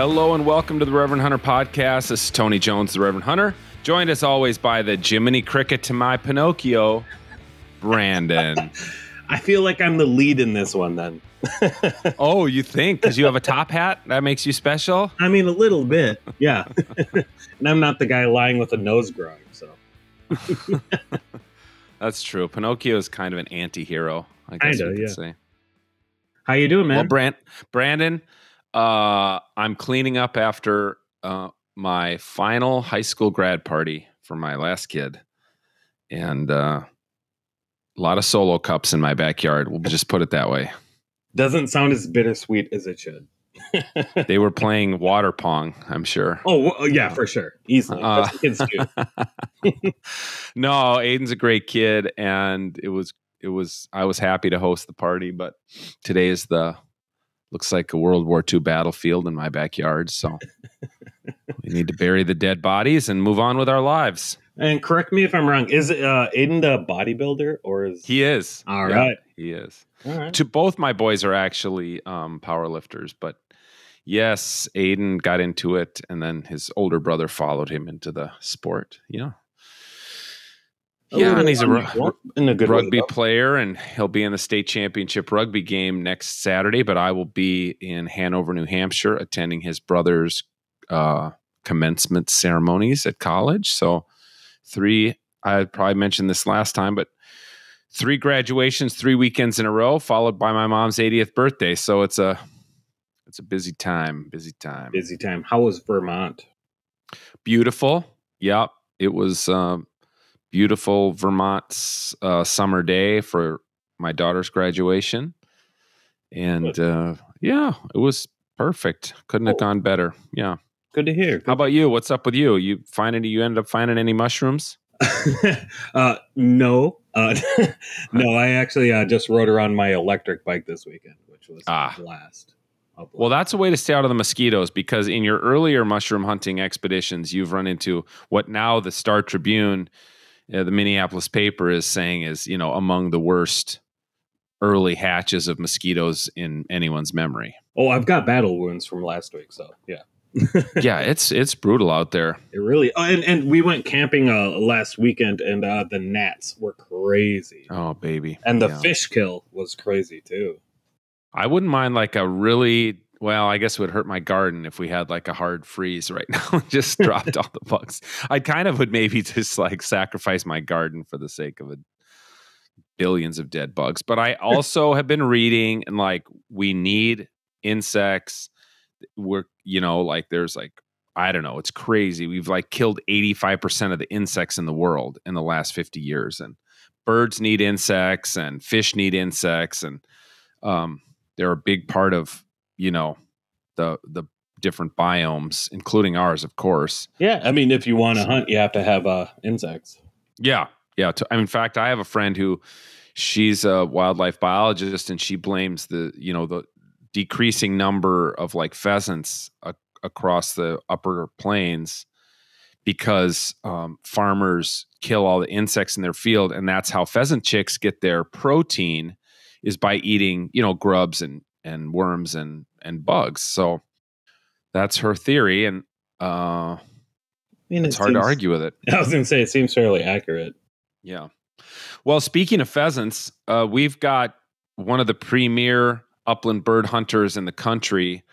Hello and welcome to the Reverend Hunter podcast. This is Tony Jones, the Reverend Hunter, joined as always by the Jiminy Cricket to my Pinocchio, Brandon. I feel like I'm the lead in this one then. oh, you think because you have a top hat that makes you special? I mean, a little bit, yeah. and I'm not the guy lying with a nose growing, so. That's true. Pinocchio is kind of an anti-hero, I guess Kinda, you could yeah. say. How you doing, man? Well, Brand- Brandon, uh, I'm cleaning up after uh, my final high school grad party for my last kid, and uh, a lot of solo cups in my backyard. We'll just put it that way. Doesn't sound as bittersweet as it should. They were playing water pong. I'm sure. Oh, well, yeah, for sure. Easily. Uh, kids do. no, Aiden's a great kid, and it was it was I was happy to host the party, but today is the looks like a World War II battlefield in my backyard, so we need to bury the dead bodies and move on with our lives. And correct me if I'm wrong. Is uh, Aiden the bodybuilder or is He is. All Yeah, right. he is. All right. To both my boys are actually um, power lifters, but yes, Aiden got into it, and then his older brother followed him into the sport. Yeah. Yeah, and he's a ru- in a good rugby player, and he'll be in the state championship rugby game next Saturday. But I will be in Hanover, New Hampshire, attending his brother's uh, commencement ceremonies at college. So, three. I probably mentioned this last time, but three graduations, three weekends in a row, followed by my mom's 80th birthday. So it's a it's a busy time. Busy time. Busy time. How was Vermont? Beautiful. Yep. It was um, beautiful Vermont uh, summer day for my daughter's graduation. And uh, yeah, it was perfect. Couldn't have gone better. Yeah. Good to hear. How about you? What's up with you? You find any you ended up finding any mushrooms? uh, no, uh, no. I actually uh, just rode around my electric bike this weekend, which was Ah. A blast. Well, that's a way to stay out of the mosquitoes because in your earlier mushroom hunting expeditions, you've run into what now the Star Tribune, uh, the Minneapolis paper, is saying is you know among the worst early hatches of mosquitoes in anyone's memory. oh, I've got battle wounds from last week, so yeah, yeah, it's it's brutal out there. it really. Oh, and and we went camping uh, last weekend, and uh, the gnats were crazy, Oh baby, and the Yeah. fish kill was crazy too. I wouldn't mind like a really well, I guess it would hurt my garden if we had like a hard freeze right now and just dropped all the bugs. I kind of would maybe just like sacrifice my garden for the sake of a billions of dead bugs. But I also have been reading and like we need insects. We're you know, like there's like I don't know, it's crazy. We've like killed 85% of the insects in the world in the last 50 years. And birds need insects and fish need insects and um they're a big part of you know the the different biomes including ours of course Yeah, I mean, if you want to hunt, you have to have uh, insects. yeah yeah in fact i have a friend who she's a wildlife biologist and she blames the you know the decreasing number of like pheasants a- across the upper plains because um, farmers kill all the insects in their field and that's how pheasant chicks get their protein is by eating you know grubs and and worms and and bugs so that's her theory and uh I mean, it's it hard to argue with it I was going to say it seems fairly accurate. yeah. Well, speaking of pheasants, uh, we've got one of the premier upland bird hunters in the country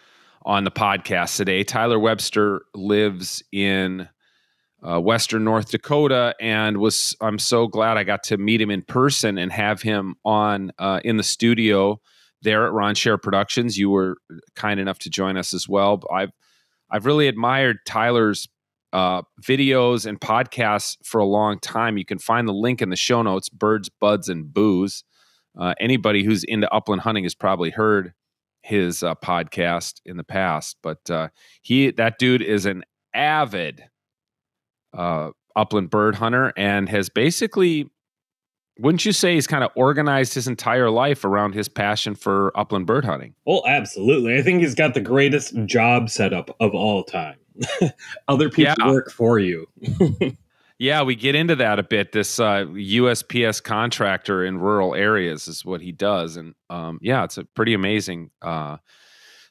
on the podcast today. Tyler Webster lives in uh, Western North Dakota, and was I'm so glad I got to meet him in person and have him on uh, in the studio there at Ron Share Productions. You were kind enough to join us as well. I've I've really admired Tyler's uh, videos and podcasts for a long time. You can find the link in the show notes Birds, Buds, and Booze. Uh, anybody who's into upland hunting has probably heard his uh, podcast in the past, but uh, he that dude is an avid uh, upland bird hunter and has basically, wouldn't you say, he's kind of organized his entire life around his passion for upland bird hunting? Oh, absolutely. I think he's got the greatest job setup of all time. Other people Yeah. work for you. Yeah, we get into that a bit. This uh, USPS contractor in rural areas is what he does, and um, yeah, it's a pretty amazing uh,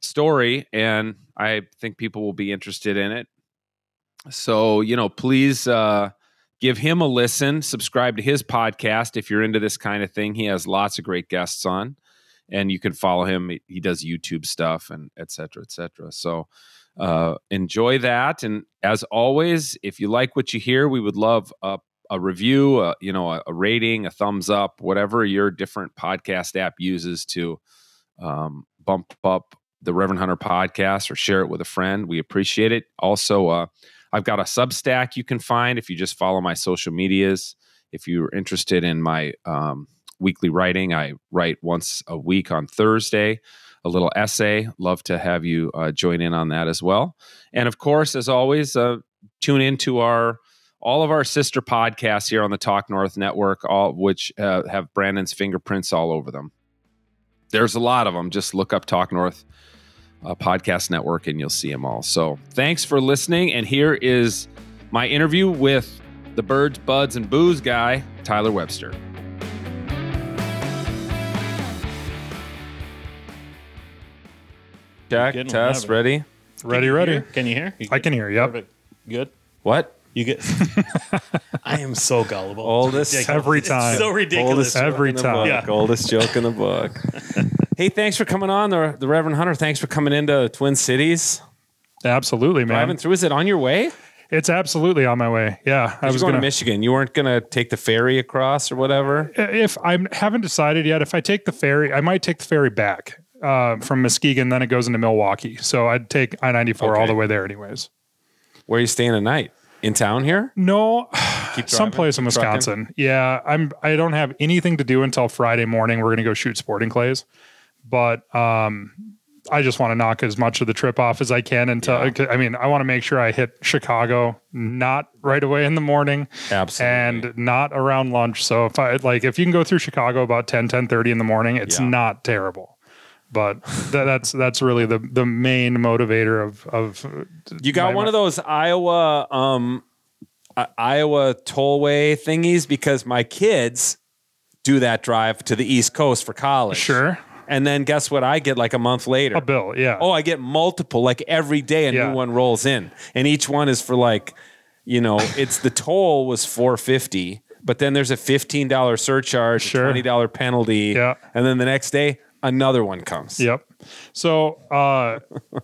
story, and I think people will be interested in it. So, you know, please uh, give him a listen, subscribe to his podcast if you're into this kind of thing. He has lots of great guests on, and you can follow him. He- does YouTube stuff and et cetera, et cetera. So, uh, enjoy that. And as always, if you like what you hear, we would love a, a review, uh, you know, a, a rating, a thumbs up, whatever your different podcast app uses to um, bump up the Reverend Hunter podcast or share it with a friend. We appreciate it. Also, uh, I've got a Substack you can find if you just follow my social medias. If you're interested in my um, weekly writing, I write once a week on Thursday, a little essay. Love to have you uh, join in on that as well. And of course, as always, uh, tune into our all of our sister podcasts here on the Talk North Network, all which uh, have Brandon's fingerprints all over them. There's a lot of them. Just look up Talk North uh, Podcast Network and you'll see them all. So thanks for listening. And here is my interview with the Birds, Buds, and Booze guy, Tyler Webster. Check, test, have ready? Ready, Can you ready. hear? Can you hear? You I can hear. Yep. Perfect. Good. What? You get. I am so gullible. Oldest- It's Every it's time. so ridiculous. Every joke in the time. Yeah. Oldest joke in the book. hey, thanks for coming on, the, the Reverend Hunter. Thanks for coming into Twin Cities. Absolutely, man. Driving through. Is it on your way? It's absolutely on my way. Yeah, I was going gonna. to Michigan. You weren't going to take the ferry across or whatever. if I haven't decided yet, if I take the ferry, I might take the ferry back uh, from Muskegon. Then it goes into Milwaukee. So I'd take I ninety four all the way there, anyways. Where are you staying tonight? In town here? No, Keep someplace in? Keep trucking? Wisconsin. Yeah, I'm. I don't have anything to do until Friday morning. We're gonna go shoot sporting clays, but um, I just want to knock as much of the trip off as I can until. I mean, I want to make sure I hit Chicago not right away in the morning Absolutely. and not around lunch. So if I like, if you can go through Chicago about 10, 10 30 in the morning, it's Yeah. not terrible. But tha- that's that's really the the main motivator of of You got one of those Iowa um uh, Iowa tollway thingies because my kids do that drive to the East Coast for college. sure And then guess what I get like a month later? a bill. Yeah. Oh, I get multiple like every day a Yeah. new one rolls in. And each one is for like, you know, it's the toll was 450, but then there's a $15 surcharge, Sure. $20 penalty. Yeah. And then the next day another one comes. Yep. So uh,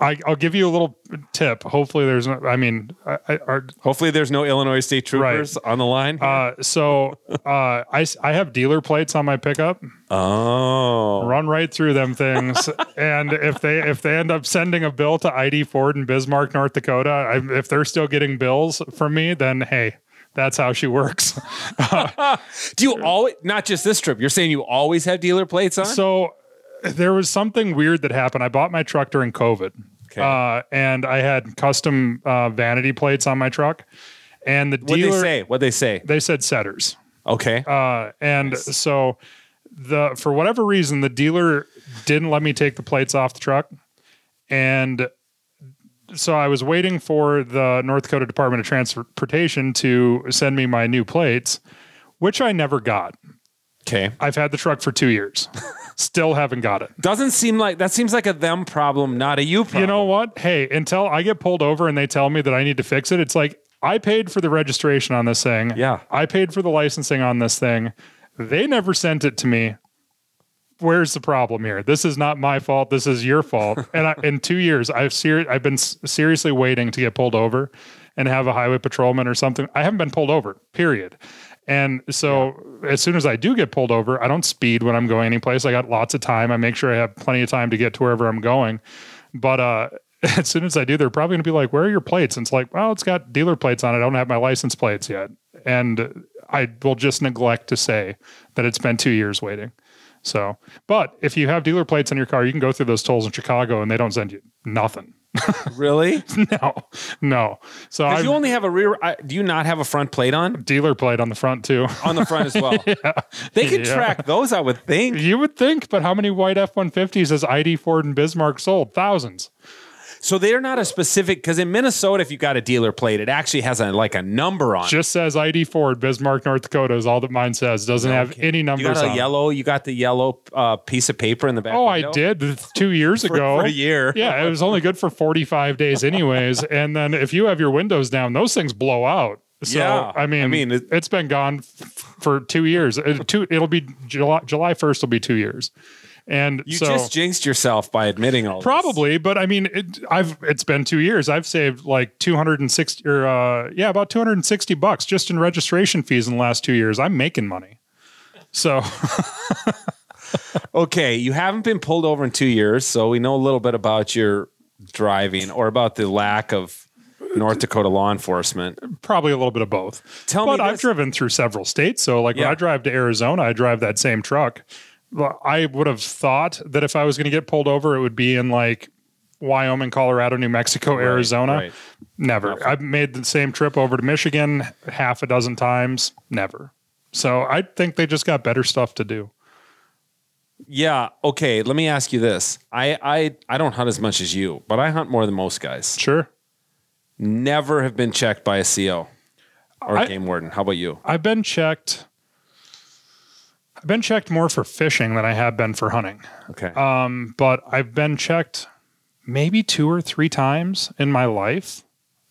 I, I'll give you a little tip. Hopefully, there's no. I mean, I, I, are, Hopefully there's no Illinois state troopers on the line. uh, so uh, I I have dealer plates on my pickup. oh. Run right through them things, and if they if they end up sending a bill to Eide Ford in Bismarck, North Dakota, I, if they're still getting bills from me, then hey, that's how she works. Do you always not just this trip? You're saying you always have dealer plates on? So there was something weird that happened. I bought my truck during COVID, Okay. uh, and I had custom uh, vanity plates on my truck. And the dealer they say? What'd they say? they said setters. Okay. Uh, and so the for whatever reason the dealer didn't let me take the plates off the truck, and so I was waiting for the North Dakota Department of Transportation to send me my new plates, which I never got. Okay. I've had the truck for two years, still haven't got it. Doesn't seem like that seems like a them problem, not a you problem. You know what? Hey, until I get pulled over and they tell me that I need to fix it, it's like I paid for the registration on this thing. Yeah. I paid for the licensing on this thing. They never sent it to me. Where's the problem here? This is not my fault. This is your fault. and I, in two years, I've ser- I've been s- seriously waiting to get pulled over and have a highway patrolman or something. I haven't been pulled over. Period. And so as soon as I do get pulled over, I don't speed when I'm going anyplace. I got lots of time. I make sure I have plenty of time to get to wherever I'm going. But uh, as soon as I do, they're probably going to be like, "Where are your plates?" And it's like, "Well, it's got dealer plates on it. I don't have my license plates yet." And I will just neglect to say that it's been two years waiting. So, but if you have dealer plates on your car, you can go through those tolls in Chicago, and they don't send you nothing. Really? no, no. So I you only have a rear. I, do you not have a front plate on? dealer plate on the front too. On the front as well. yeah. They could Yeah. track those, I would think. you would think, but how many white F one fifties has Eide Ford and Bismarck sold? Thousands. So they're not a specific because in Minnesota, if you got a dealer plate, it actually has a like a number on. it. Just says Eide Ford, Bismarck, North Dakota is all that mine says. Doesn't have Okay. any You numbers got a on. it. yellow. You got the yellow uh, piece of paper in the back. Oh, I window? did two years For- ago. for a year. yeah, it was only good for 45 days, anyways. and then if you have your windows down, those things blow out. So, Yeah, I mean, I mean, it- it, has been gone f- for two years. It, two, it'll be July, July 1st will be two years. And You so just jinxed yourself by admitting all. this. probably, but I mean, it, I've, it's been two years. I've saved like 260 or, uh, yeah, about 260 bucks just in registration fees in the last two years. I'm making money. So Okay, you haven't been pulled over in two years, so we know a little bit about your driving or about the lack of North Dakota law enforcement. probably a little bit of both. Tell me. but me I've driven through several states. So, like when I drive to Arizona, I drive that same truck. I would have thought that if I was going to get pulled over, it would be in like Wyoming, Colorado, New Mexico, Arizona. right. Never. I've made the same trip over to Michigan half a dozen times. Never. So I think they just got better stuff to do. Yeah. Okay. Let me ask you this. I I I don't hunt as much as you, but I hunt more than most guys. Sure. Never have been checked by a CO or I- game warden. How about you? I've been checked. I've been checked more for fishing than I have been for hunting. Okay. Um, but I've been checked maybe two or three times in my life,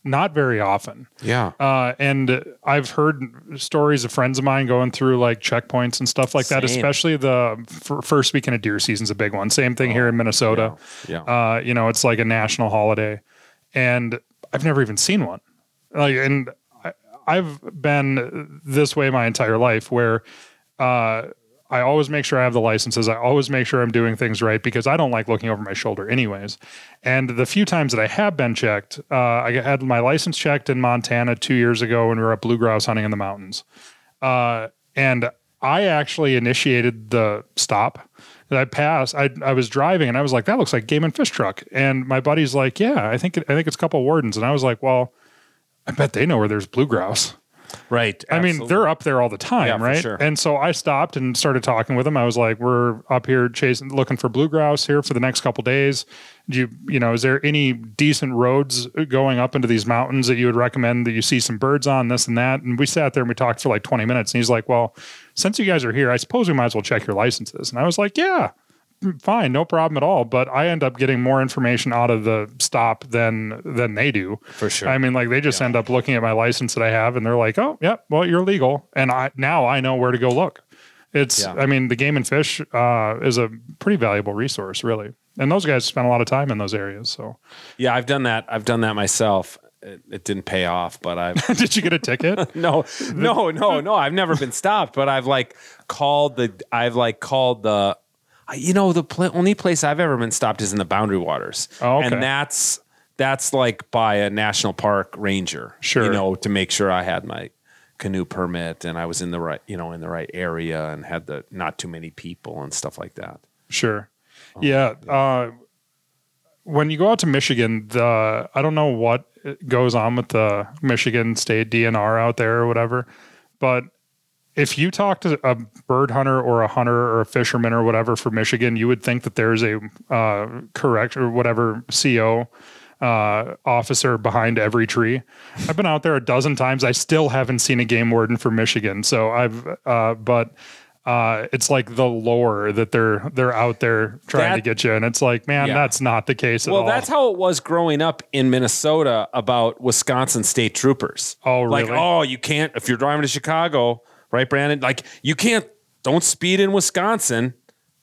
not very often. yeah. Uh, and I've heard stories of friends of mine going through like checkpoints and stuff like that, Same. especially the f- first weekend of deer season's a big one. Same thing here in Minnesota. yeah. Uh, you know, it's like a national holiday, and I've never even seen one. Like, and I, I've been this way my entire life, where uh, I always make sure I have the licenses. I always make sure I'm doing things right because I don't like looking over my shoulder, anyways. And the few times that I have been checked, uh, I had my license checked in Montana two years ago when we were at blue grouse hunting in the mountains. Uh, and I actually initiated the stop that I passed. I, I was driving and I was like, that looks like game and fish truck. And my buddy's like, yeah, I think, it, I think it's a couple wardens. And I was like, well, I bet they know where there's blue grouse. Right. I mean, they're up there all the time, Yeah, right? sure. And so I stopped and started talking with them. I was like, "We're up here chasing, looking for blue grouse here for the next couple days. Do you, you know, is there any decent roads going up into these mountains that you would recommend that you see some birds on this and that?" And we sat there and we talked for like twenty minutes. And he's like, "Well, since you guys are here, I suppose we might as well check your licenses." And I was like, "Yeah." Fine, no problem at all. But I end up getting more information out of the stop than than they do. For sure. I mean, like they just end up looking at my license that I have, and they're like, "Oh, yeah, well, you're legal," and I now I know where to go look. It's, Yeah. I mean, the game and fish uh, is a pretty valuable resource, really, and those guys spend a lot of time in those areas. So, yeah, I've done that. I've done that myself. It, it didn't pay off, but I did you get a ticket? no, no, no, no. I've never been stopped, but I've like called the. I've like called the. You know, the pl- only place I've ever been stopped is in the Boundary Waters, Oh, okay. and that's that's like by a national park ranger. Sure. you know, to make sure I had my canoe permit and I was in the right, you know, in the right area and had the not too many people and stuff like that. Sure. yeah. Uh, when you go out to Michigan, the I don't know what goes on with the Michigan State DNR out there or whatever, but if you talk to a bird hunter or a hunter or a fisherman or whatever for Michigan, you would think that there's a uh, correct or whatever CO uh, officer behind every tree. I've been out there a dozen times. I still haven't seen a game warden for Michigan. So I've, uh, but uh, it's like the lore that they're they're out there trying That- to get you, and it's like, man, Yeah. that's not the case at Well, that's how it was growing up in Minnesota about Wisconsin state troopers. Oh, Like, oh, you can't if you're driving to Chicago, right, Brandon? Like, you can't. Don't speed in Wisconsin.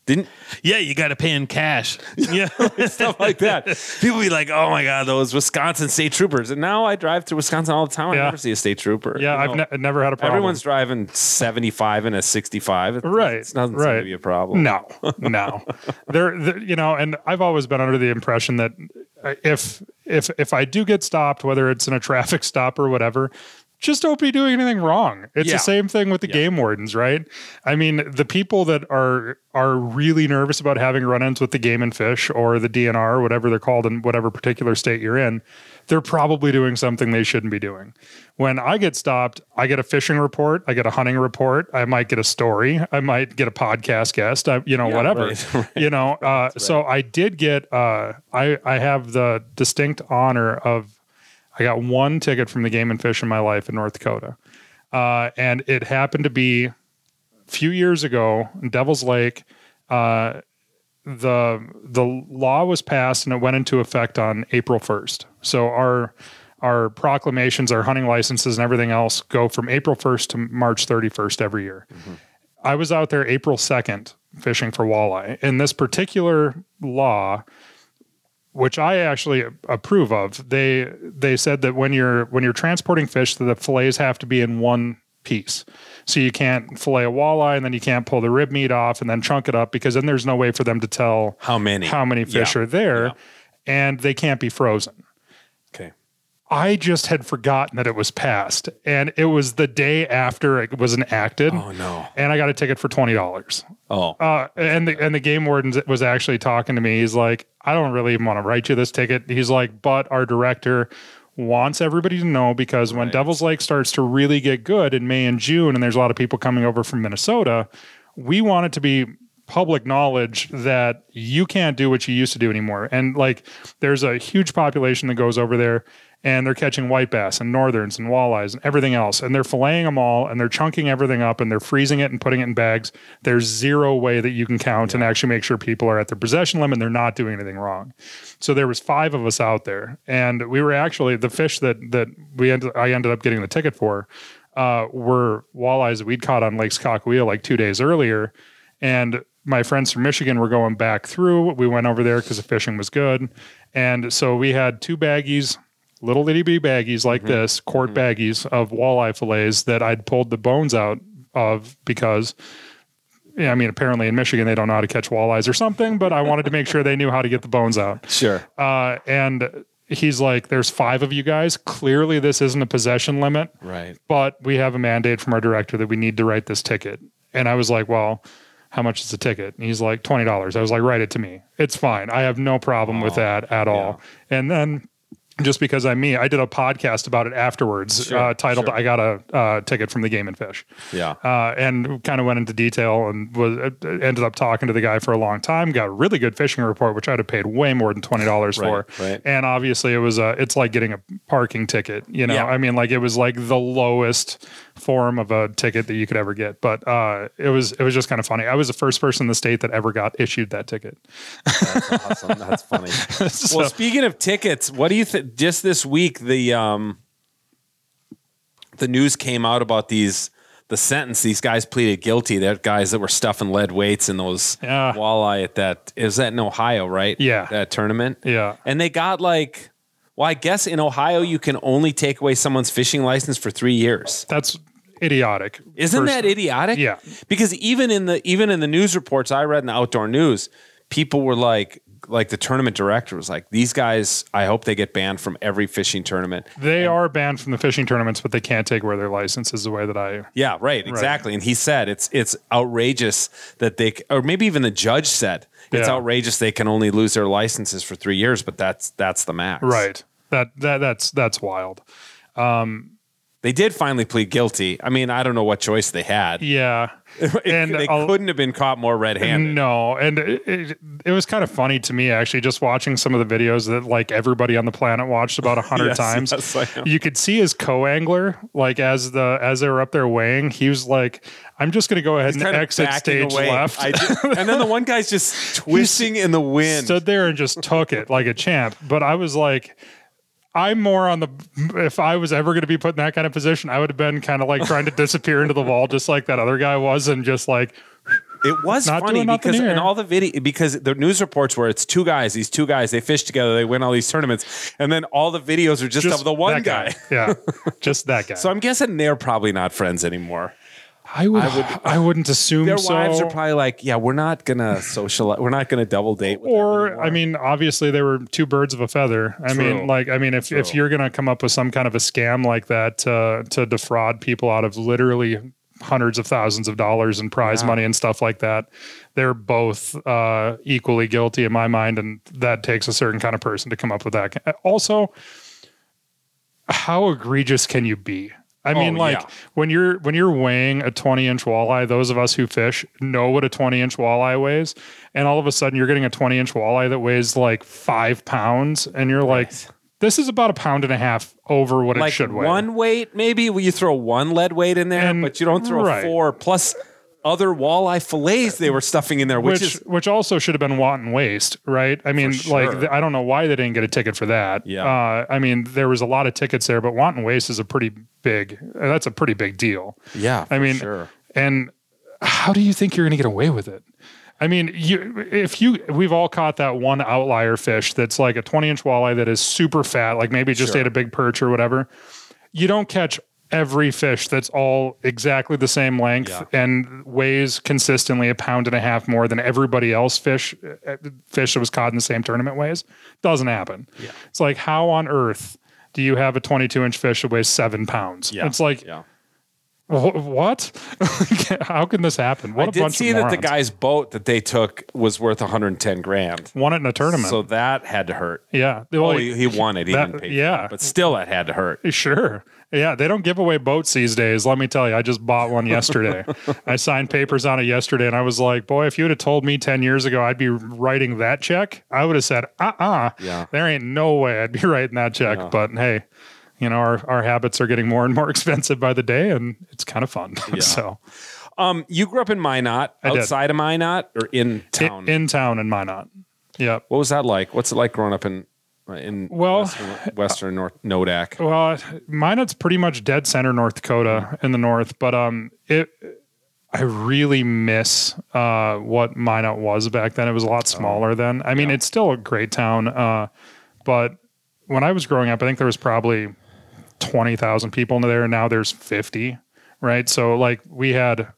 Didn't Yeah, you got to pay in cash. Yeah. stuff like that. People be like, "Oh my god, those Wisconsin state troopers!" And now I drive through Wisconsin all the time. I Yeah. never see a state trooper. yeah, You I've ne- never had a problem. everyone's driving seventy-five and a sixty-five. It, Right, it doesn't seem right. to be a problem. No, no. there, there- you know, and I've always been under the impression that uh, if if if I do get stopped, whether it's in a traffic stop or whatever, just don't be doing anything wrong. It's Yeah. the same thing with the Yeah. game wardens, right? I mean, the people that are are really nervous about having run-ins with the game and fish or the DNR or whatever they're called in whatever particular state you're in, they're probably doing something they shouldn't be doing. When I get stopped, I get a fishing report, I get a hunting report, I might get a story, I might get a podcast guest, I, you know, Yeah, whatever. right, right. You know, uh, so I did get uh, I I have the distinct honor of I got one ticket from the Game and Fish in my life in North Dakota. Uh, and it happened to be a few years ago in Devil's Lake. Uh, the the law was passed and it went into effect on April 1st. So our our proclamations, our hunting licenses and everything else go from April 1st to March 31st every year. I was out there April 2nd fishing for walleye. And this particular law which I actually approve of. They they said that when you're when you're transporting fish, that the fillets have to be in one piece. So you can't fillet a walleye and then you can't pull the rib meat off and then chunk it up because then there's no way for them to tell How many? how many fish Yeah. are there, Yeah. and they can't be frozen. I just had forgotten that it was passed, and it was the day after it was enacted. Oh no. And I got a ticket for twenty dollars. Oh. Uh, and the and the game warden was actually talking to me. He's like, I don't really even want to write you this ticket. He's like, but our director wants everybody to know because when Devil's Lake starts to really get good in May and June, and there's a lot of people coming over from Minnesota, we want it to be public knowledge that you can't do what you used to do anymore. And like, there's a huge population that goes over there. And they're catching white bass and northerns and walleyes and everything else. And they're filleting them all and they're chunking everything up and they're freezing it and putting it in bags. There's zero way that you can count and actually make sure people are at their possession limit and they're not doing anything wrong. So there was five of us out there, and we were actually the fish that that we ended I ended up getting the ticket for uh, were walleyes that we'd caught on Lake Sakakawea like two days earlier, and my friends from Michigan were going back through. We went over there because the fishing was good, and so we had two baggies. Little itty bitty baggies like this, quart baggies of walleye fillets that I'd pulled the bones out of because I mean, apparently in Michigan they don't know how to catch walleyes or something, but I wanted to make sure they knew how to get the bones out. Sure. Uh, and he's like, "There's five of you guys. Clearly, this isn't a possession limit, Right. but we have a mandate from our director that we need to write this ticket." And I was like, "Well." How much is the ticket? And he's like, $20. I was like, write it to me. It's fine. I have no problem with that at all. And then just because I'm me, I did a podcast about it afterwards, Sure, uh, titled sure. "I Got a uh, Ticket from the Game and Fish," Yeah. uh, and kind of went into detail and was uh, ended up talking to the guy for a long time. Got a really good fishing report, which I'd have paid way more than twenty dollars for. Right, right. And obviously, it was a it's like getting a parking ticket. You know, Yeah. I mean, like it was like the lowest form of a ticket that you could ever get. But uh, it was it was just kind of funny. I was the first person in the state that ever got issued that ticket. That's awesome. That's funny. So- well, speaking of tickets, what do you think? Just this week, the um, the news came out about these the sentence. These guys pleaded guilty. They're guys that were stuffing lead weights in those walleye at that. Is that in Ohio? Right? Yeah. That tournament. yeah. And they got like, well, I guess in Ohio you can only take away someone's fishing license for three years. That's idiotic. Isn't that idiotic? Yeah. Because even in the even in the news reports I read in the outdoor news, people were like like the tournament director was like, These guys, I hope they get banned from every fishing tournament. They are banned from the fishing tournaments, but they can't take away their license. Is the way that I Yeah, right, exactly. And he said it's it's outrageous that they or maybe even the judge said it's Yeah. outrageous they can only lose their licenses for three years, but that's that's the max. right. That that that's that's wild. Um, They did finally plead guilty. I mean, I don't know what choice they had. Yeah. And they I'll- couldn't have been caught more red-handed. No, and it, it, it was kind of funny to me actually, just watching some of the videos that like everybody on the planet watched about a hundred Yes, times. yes, you could see his co-angler, like as the as they were up there weighing, he was like, "I'm just going to go ahead and exit stage away. left." And then the one guy's just twisting in the wind. stood there and just took it like a champ. But I was like, I'm more on the. If I was ever going to be put in that kind of position, I would have been kind of like trying to disappear into the wall, just like that other guy was, and just like, It was funny because in all the video because the news reports were it's two guys, these two guys, they fish together, they win all these tournaments, and then all the videos are just, just of the one that guy. yeah, just that guy. So I'm guessing they're probably not friends anymore. I would. I I would- would. not assume Their so. wives are probably like, yeah, we're not gonna socialize. We're not gonna double date. Or. I mean, obviously they were two birds of a feather. I True. mean, like I mean, if if you're gonna come up with some kind of a scam like that to to defraud people out of literally hundreds of thousands of dollars in prize Yeah. money and stuff like that, they're both uh, equally guilty in my mind, and that takes a certain kind of person to come up with that. Also, how egregious can you be? I mean, Oh, like yeah. when you're when you're weighing a 20 inch walleye, those of us who fish know what a 20 inch walleye weighs, and all of a sudden you're getting a 20 inch walleye that weighs like five pounds, and you're like, this is about a pound and a half over what it should weigh. one weight, maybe you throw one lead weight in there, And- but you don't throw right. four plus other walleye fillets they were stuffing in there, which, which is which also should have been wanton waste, right? I mean, sure. like th- I don't know why they didn't get a ticket for that. Yeah. Uh, I mean, there was a lot of tickets there, but wanton waste is a pretty big. uh, That's a pretty big deal. yeah. I mean, sure. And how do you think you're going to get away with it? I mean, you if you we've all caught that one outlier fish that's like a 20 inch walleye that is super fat, like maybe just Sure. ate a big perch or whatever. You don't catch every fish that's all exactly the same length Yeah. and weighs consistently a pound and a half more than everybody else fish uh, fish that was caught in the same tournament weighs. Doesn't happen. Yeah. It's like how on earth do you have a 22 inch fish that weighs seven pounds? Yeah. It's like yeah. Wh- What? How can this happen? What I did see that the guy's boat that they took was worth 110 grand. won it in a tournament. So that had to hurt. yeah. Well, Oh, he, he won it. He that- didn't pay. for yeah. it, but still, that had to hurt. Sure. Yeah, they don't give away boats these days. Let me tell you, I just bought one yesterday. I signed papers on it yesterday, and I was like, boy, if you would have told me 10 years ago I'd be writing that check, I would have said, uh uh Yeah. There ain't no way I'd be writing that check. Yeah. But hey, you know, our, our habits are getting more and more expensive by the day, and it's kind of fun. Yeah. so, Um, you grew up in Minot, I did. outside of Minot, or in town? in, in town in Minot. Yep. what was that like? What's it like growing up in in Well, Western, Western North Nodak? Well, Minot's pretty much dead center North Dakota in the north, but um, it I really miss uh what Minot was back then. It was a lot smaller then. I mean, Yeah. it's still a great town, uh, but when I was growing up, I think there was probably twenty thousand people in there. And now there's fifty, right? So like we had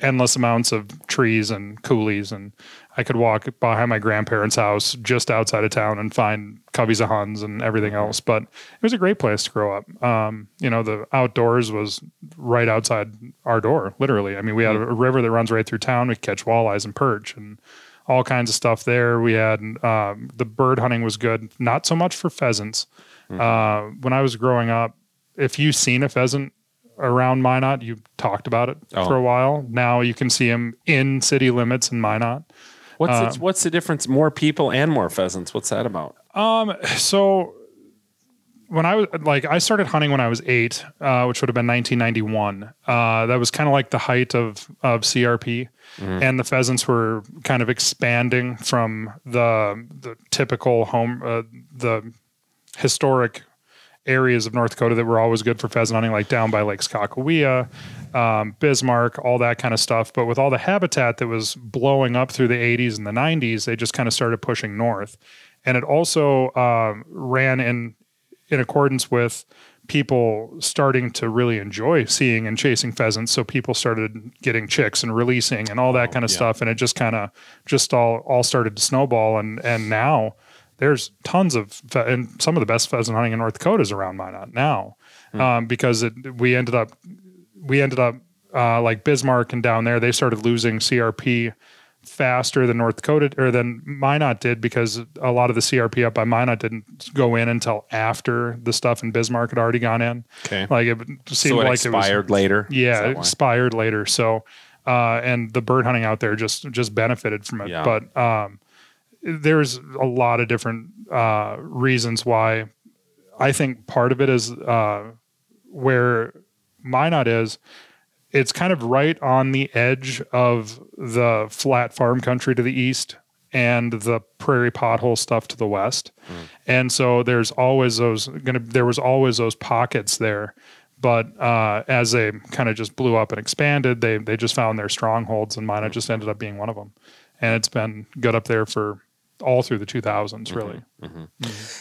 endless amounts of trees and coulees and I could walk behind my grandparents' house just outside of town and find coveys of Huns and everything else. But it was a great place to grow up. Um, you know, the outdoors was right outside our door, literally. I mean, we had a, river that runs right through town. We could catch walleyes and perch and all kinds of stuff there. We had um, the bird hunting was good, not so much for pheasants. Uh, when I was growing up, if you've seen a pheasant around Minot, you talked about it Oh. for a while. Now you can see them in city limits in Minot. What's uh, the, what's the difference? More people and more pheasants. What's that about? Um, so when I was like, I started hunting when I was eight, uh, which would have been 1991. Uh, that was kind of like the height of of CRP, and the pheasants were kind of expanding from the the typical home, uh, the historic areas of North Dakota that were always good for pheasant hunting, like down by Lake Sakakawea, um, Bismarck, all that kind of stuff. But with all the habitat that was blowing up through the 80s and the 90s, they just kind of started pushing north. And it also um, ran in in accordance with people starting to really enjoy seeing and chasing pheasants. So people started getting chicks and releasing and all that kind of yeah. stuff. And it just kind of just all all started to snowball. And and now there's tons of and some of the best pheasant hunting in North Dakota is around Minot now, um, because it, we ended up we ended up uh, like Bismarck and down there they started losing CRP faster than North Dakota or than Minot did because a lot of the CRP up by Minot didn't go in until after the stuff in Bismarck had already gone in. Okay. Like it seemed so it like expired it was later. Yeah, expired later. So uh, and the bird hunting out there just just benefited from it. Yeah. But um, there's a lot of different uh, reasons why. I think part of it is uh, where Minot is. It's kind of right on the edge of the flat farm country to the east and the prairie pothole stuff to the west. And so there's always those gonna there was always those pockets there. But uh, as they kind of just blew up and expanded, they they just found their strongholds, and Minot just ended up being one of them. And it's been good up there for all through the 2000s, really.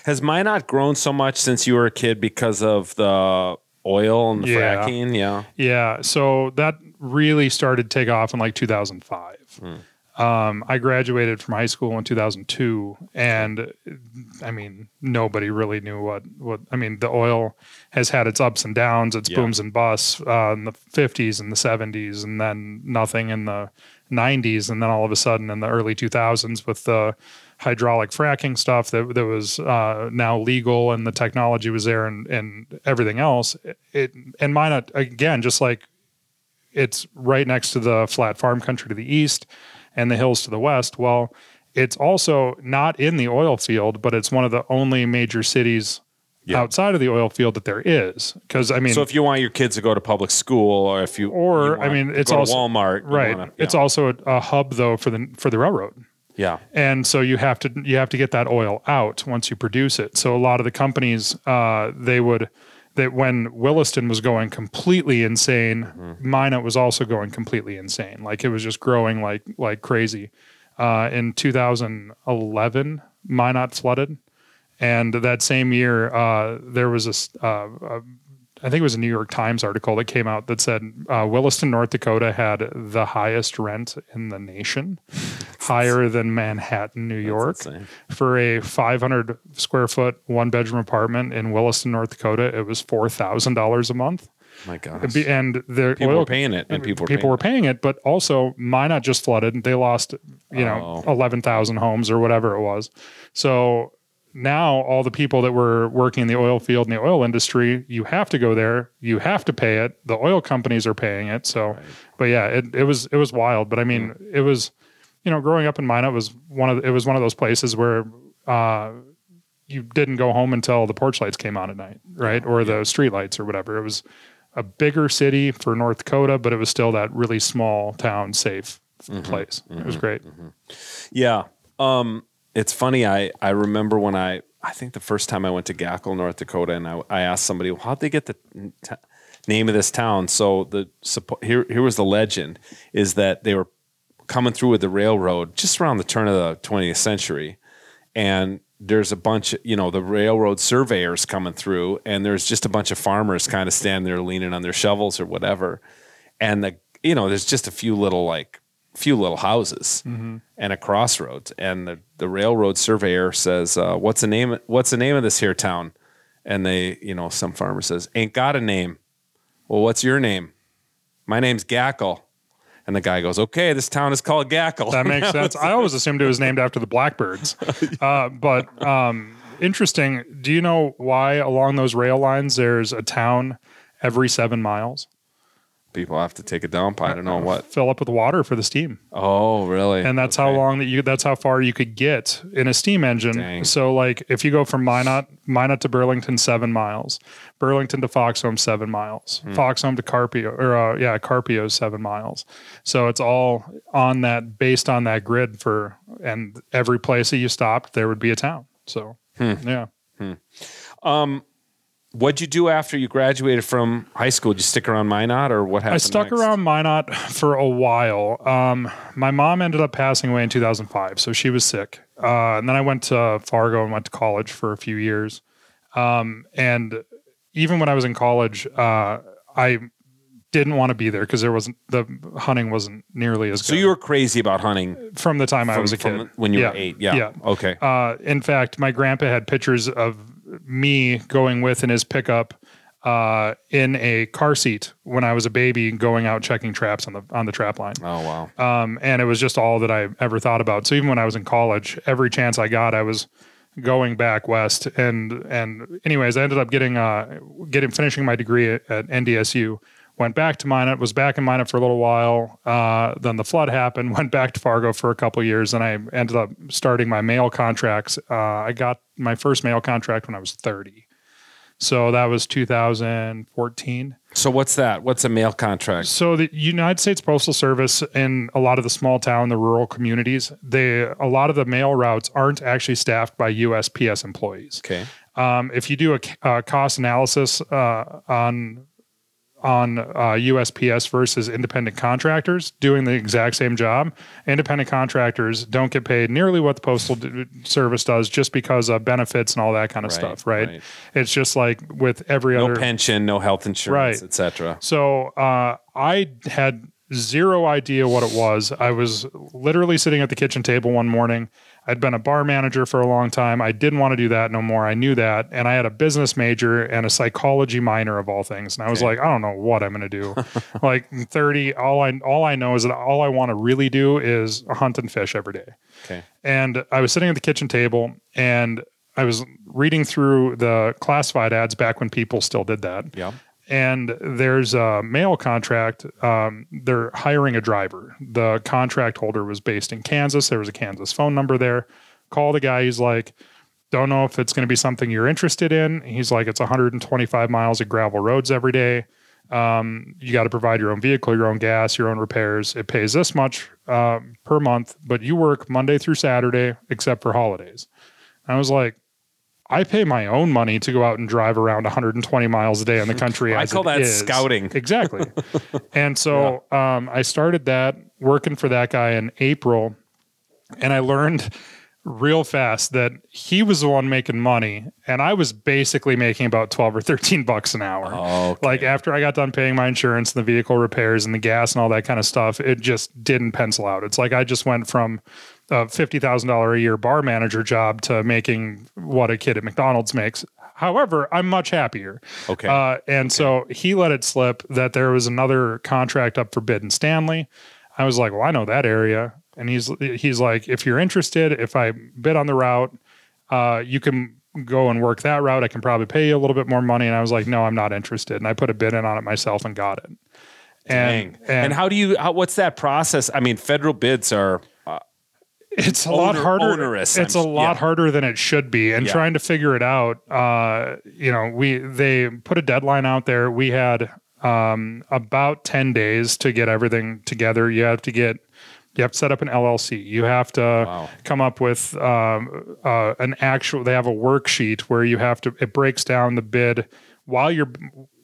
Has Minot grown so much since you were a kid because of the oil and the Yeah. fracking? Yeah. Yeah. So that really started to take off in like 2005. Um, I graduated from high school in 2002, and I mean, nobody really knew what what. I mean, the oil has had its ups and downs, its Yeah. booms and busts uh, in the 50s and the 70s, and then nothing in the 90s, and then all of a sudden in the early 2000s with the hydraulic fracking stuff that that was uh, now legal and the technology was there and and everything else. It and mine again, just like it's right next to the flat farm country to the east and the hills to the west. Well, it's also not in the oil field, but it's one of the only major cities Yeah. outside of the oil field that there is. Because I mean, so if you want your kids to go to public school, or if you Or, you I mean, it's also- Walmart, right, wanna- it's also a, a hub though for the for the railroad. Yeah, and so you have to you have to get that oil out once you produce it. So a lot of the companies uh, they would that when Williston was going completely insane, Minot was also going completely insane. Like it was just growing like like crazy. Uh, in 2011, Minot flooded, and that same year uh, there was a, uh, a I think it was a New York Times article that came out that said uh, Williston, North Dakota had the highest rent in the nation, higher than Manhattan, New York. For a 500 square foot, one bedroom apartment in Williston, North Dakota, it was Oh $4,000 a month. my gosh, And the people oil were paying it, and people were people paying were paying it, but also Minot just flooded. They lost, you know, Oh. 11,000 homes or whatever it was. So now all the people that were working in the oil field and the oil industry, you have to go there. You have to pay it. The oil companies are paying it. So, but yeah, it, it was, it was wild. But I mean, it was, you know, growing up in Minot was one of, it was one of those places where, uh, you didn't go home until the porch lights came on at night, right? Or the street lights or whatever. It was a bigger city for North Dakota, but it was still that really small town, safe Mm-hmm. place. It was great. Yeah. Um, it's funny. I, I remember when I, I think the first time I went to Gackle, North Dakota, and I, I asked somebody, well, how'd they get the t- name of this town? So the here, here was the legend is that they were coming through with the railroad just around the turn of the 20th century. And there's a bunch of, you know, the railroad surveyors coming through, and there's just a bunch of farmers kind of standing there leaning on their shovels or whatever. And the, you know, there's just a few little like, few little houses and a crossroads. And the, the railroad surveyor says, uh, "What's the name? What's the name of this here town?" And they, you know, some farmer says, "Ain't got a name." Well, what's your name? My name's Gackle. And the guy goes, "Okay, this town is called Gackle." That makes sense. I always assumed it was named after the Blackbirds. Uh, but um, interesting. Do you know why along those rail lines there's a town every seven miles? People have to take a dump. I don't know what. Fill up with water for the steam. Oh, really? and that's how long that you that's how far you could get in a steam engine Dang. so like if you go from minot minot to burlington seven miles burlington to foxholm seven miles Hmm. foxholm to carpio or uh, yeah carpio seven miles so it's all on that based on that grid for and every place that you stopped there would be a town so Hmm. yeah What'd you do after you graduated from high school? Did you stick around Minot, or what happened? I stuck next? around Minot for a while. Um, my mom ended up passing away in 2005, so she was sick. Uh, and then I went to Fargo and went to college for a few years. Um, and even when I was in college, uh, I didn't want to be there because there wasn't the hunting wasn't nearly as good. So you were crazy about hunting from the time I was a from kid when you Yeah. were eight. Yeah. Yeah. Okay. uh, in fact, my grandpa had pictures of me going with in his pickup uh, in a car seat when I was a baby, going out checking traps on the on the trap line. oh wow. Um, and it was just all that I ever thought about. So even when I was in college, every chance I got, I was going back west. And and anyways, I ended up getting uh, getting finishing my degree at, at NDSU. Went back to Minot, was back in Minot for a little while. Uh, then the flood happened. Went back to Fargo for a couple years, and I ended up starting my mail contracts. Uh, I got my first mail contract when I was thirty, so that was 2014. So what's that? What's a mail contract? So the United States Postal Service in a lot of the small town, the rural communities, they a lot of the mail routes aren't actually staffed by USPS employees. Okay. Um, if you do a, a cost analysis uh, on on uh, USPS versus independent contractors doing the exact same job. Independent contractors don't get paid nearly what the postal d- service does, just because of benefits and all that kind of Right, stuff. Right? right. It's just like with every other No other pension, no health insurance, Right. etc. so uh, I had zero idea what it was. I was literally sitting at the kitchen table one morning. I'd been a bar manager for a long time. I didn't want to do that no more. I knew that. And I had a business major and a psychology minor of all things. And I was Okay. like, I don't know what I'm going to do. like 30, all I all I know is that all I want to really do is hunt and fish every day. Okay. And I was sitting at the kitchen table and I was reading through the classified ads back when people still did that Yeah. And there's a mail contract. Um, they're hiring a driver. The contract holder was based in Kansas. There was a Kansas phone number there. Call the guy. He's like, don't know if it's going to be something you're interested in. He's like, it's 125 miles of gravel roads every day. Um, you got to provide your own vehicle, your own gas, your own repairs. It pays this much um, per month, but you work Monday through Saturday, except for holidays. I was like, I pay my own money to go out and drive around 120 miles a day in the country. I call that is. scouting. Exactly. and so um, I started that working for that guy in April, and I learned real fast that he was the one making money, and I was basically making about 12 or 13 bucks an hour. Okay. Like after I got done paying my insurance and the vehicle repairs and the gas and all that kind of stuff, it just didn't pencil out. It's like I just went from a fifty thousand dollar a year bar manager job to making what a kid at McDonald's makes. However, I'm much happier. Okay. Uh, and so he let it slip that there was another contract up for bid in Stanley. I was like, well, I know that area. And he's he's like, if you're interested, if I bid on the route, uh, you can go and work that route. I can probably pay you a little bit more money. And I was like, no, I'm not interested. And I put a bid in on it myself and got it. And, Dang. And, how do you? How, what's that process? I mean, federal bids are. Uh, it's a lot harder. onerous, It's I'm a lot yeah. harder than it should be. And Yeah. trying to figure it out, uh, you know, we they put a deadline out there. We had um, about ten days to get everything together. You have to get. You have to set up an LLC. You have to Wow. come up with um, uh, an actual. They have a worksheet where you have to. It breaks down the bid while you're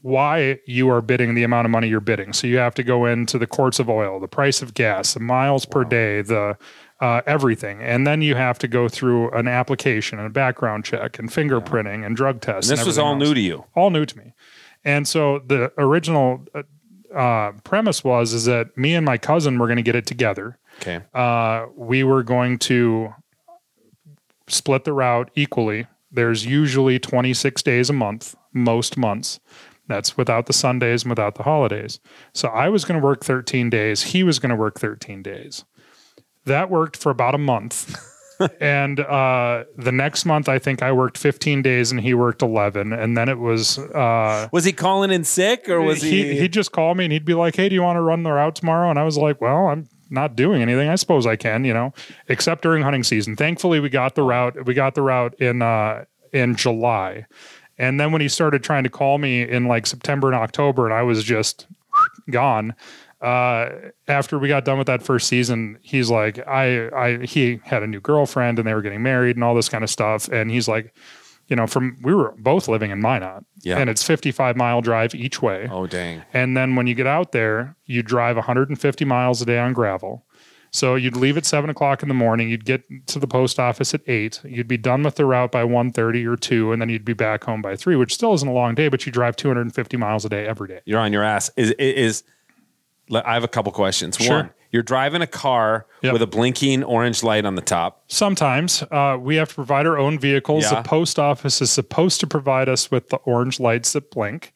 why you are bidding the amount of money you're bidding. So you have to go into the quarts of oil, the price of gas, the miles per day, the uh, everything, and then you have to go through an application and a background check and fingerprinting and drug tests. and this was all new to you. all new to me. And so the original uh, uh, premise was is that me and my cousin were going to get it together. Okay. Uh, we were going to split the route equally. There's usually 26 days a month, most months. That's without the Sundays and without the holidays. So I was going to work 13 days. He was going to work 13 days. That worked for about a month. and uh, the next month, I think I worked 15 days and he worked 11. And then it was. Uh, Was he calling in sick or was he? he he'd just call me and he'd be like, "Hey, do you want to run the route tomorrow?" And I was like, "Well, I'm not doing anything. I suppose I can, you know, except during hunting season." Thankfully, we got the route. We got the route in uh, in July, and then when he started trying to call me in like September and October, and I was just gone. Uh, after we got done with that first season, he's like, I, I, he had a new girlfriend and they were getting married and all this kind of stuff. And he's like, you know, from we were both living in Minot, Yeah. and it's 55 mile drive each way. oh dang. And then when you get out there, you drive 150 miles a day on gravel. So you'd leave at seven o'clock in the morning. You'd get to the post office at eight. You'd be done with the route by 1.30 or two, and then you'd be back home by three, which still isn't a long day, but you drive 250 miles a day every day. You're on your ass. Is is? le- I have a couple questions. Sure. One, you're driving a car Yep. with a blinking orange light on the top. Sometimes uh, we have to provide our own vehicles. Yeah. The post office is supposed to provide us with the orange lights that blink,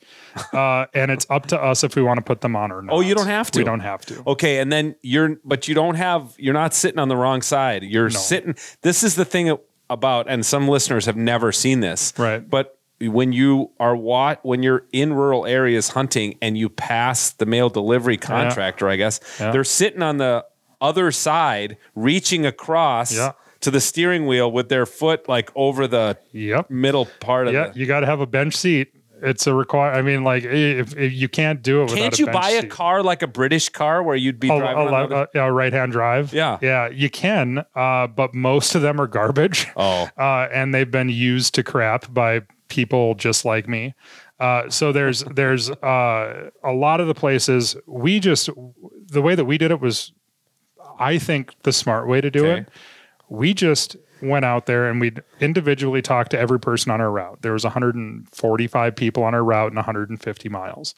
uh, and it's up to us if we want to put them on or not. Oh, you don't have to? We don't have to. Okay, and then you're, but you don't have, you're not sitting on the wrong side. You're sitting. This is the thing about, and some listeners have never seen this, Right. But when you are what when you're in rural areas hunting and you pass the mail delivery contractor, I guess Yeah. they're sitting on the other side, reaching across Yeah. to the steering wheel with their foot like over the Yep. middle part of Yeah, the. you got to have a bench seat. It's a require. I mean, like if, if you can't do it Can't a you buy a car like a British car where you'd be A, driving? a, the a, a right-hand drive. Yeah. yeah, you can, uh, but most of them are garbage. oh, uh, and they've been used to crap by people just like me. Uh, so there's there's uh, a lot of the places we just the way that we did it was, I think, the smart way to do Okay. it. We just went out there and we individually talked to every person on our route. There was 145 people on our route and 150 miles.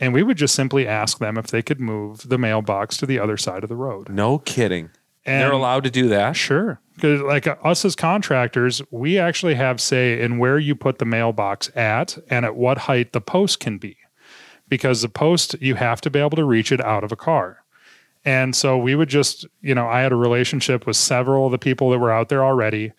And we would just simply ask them if they could move the mailbox to the other side of the road. No kidding. And They're allowed to do that. Sure. Because, like us as contractors, we actually have say in where you put the mailbox at and at what height the post can be. Because the post, you have to be able to reach it out of a car. And so we would just, you know, I had a relationship with several of the people that were out there already.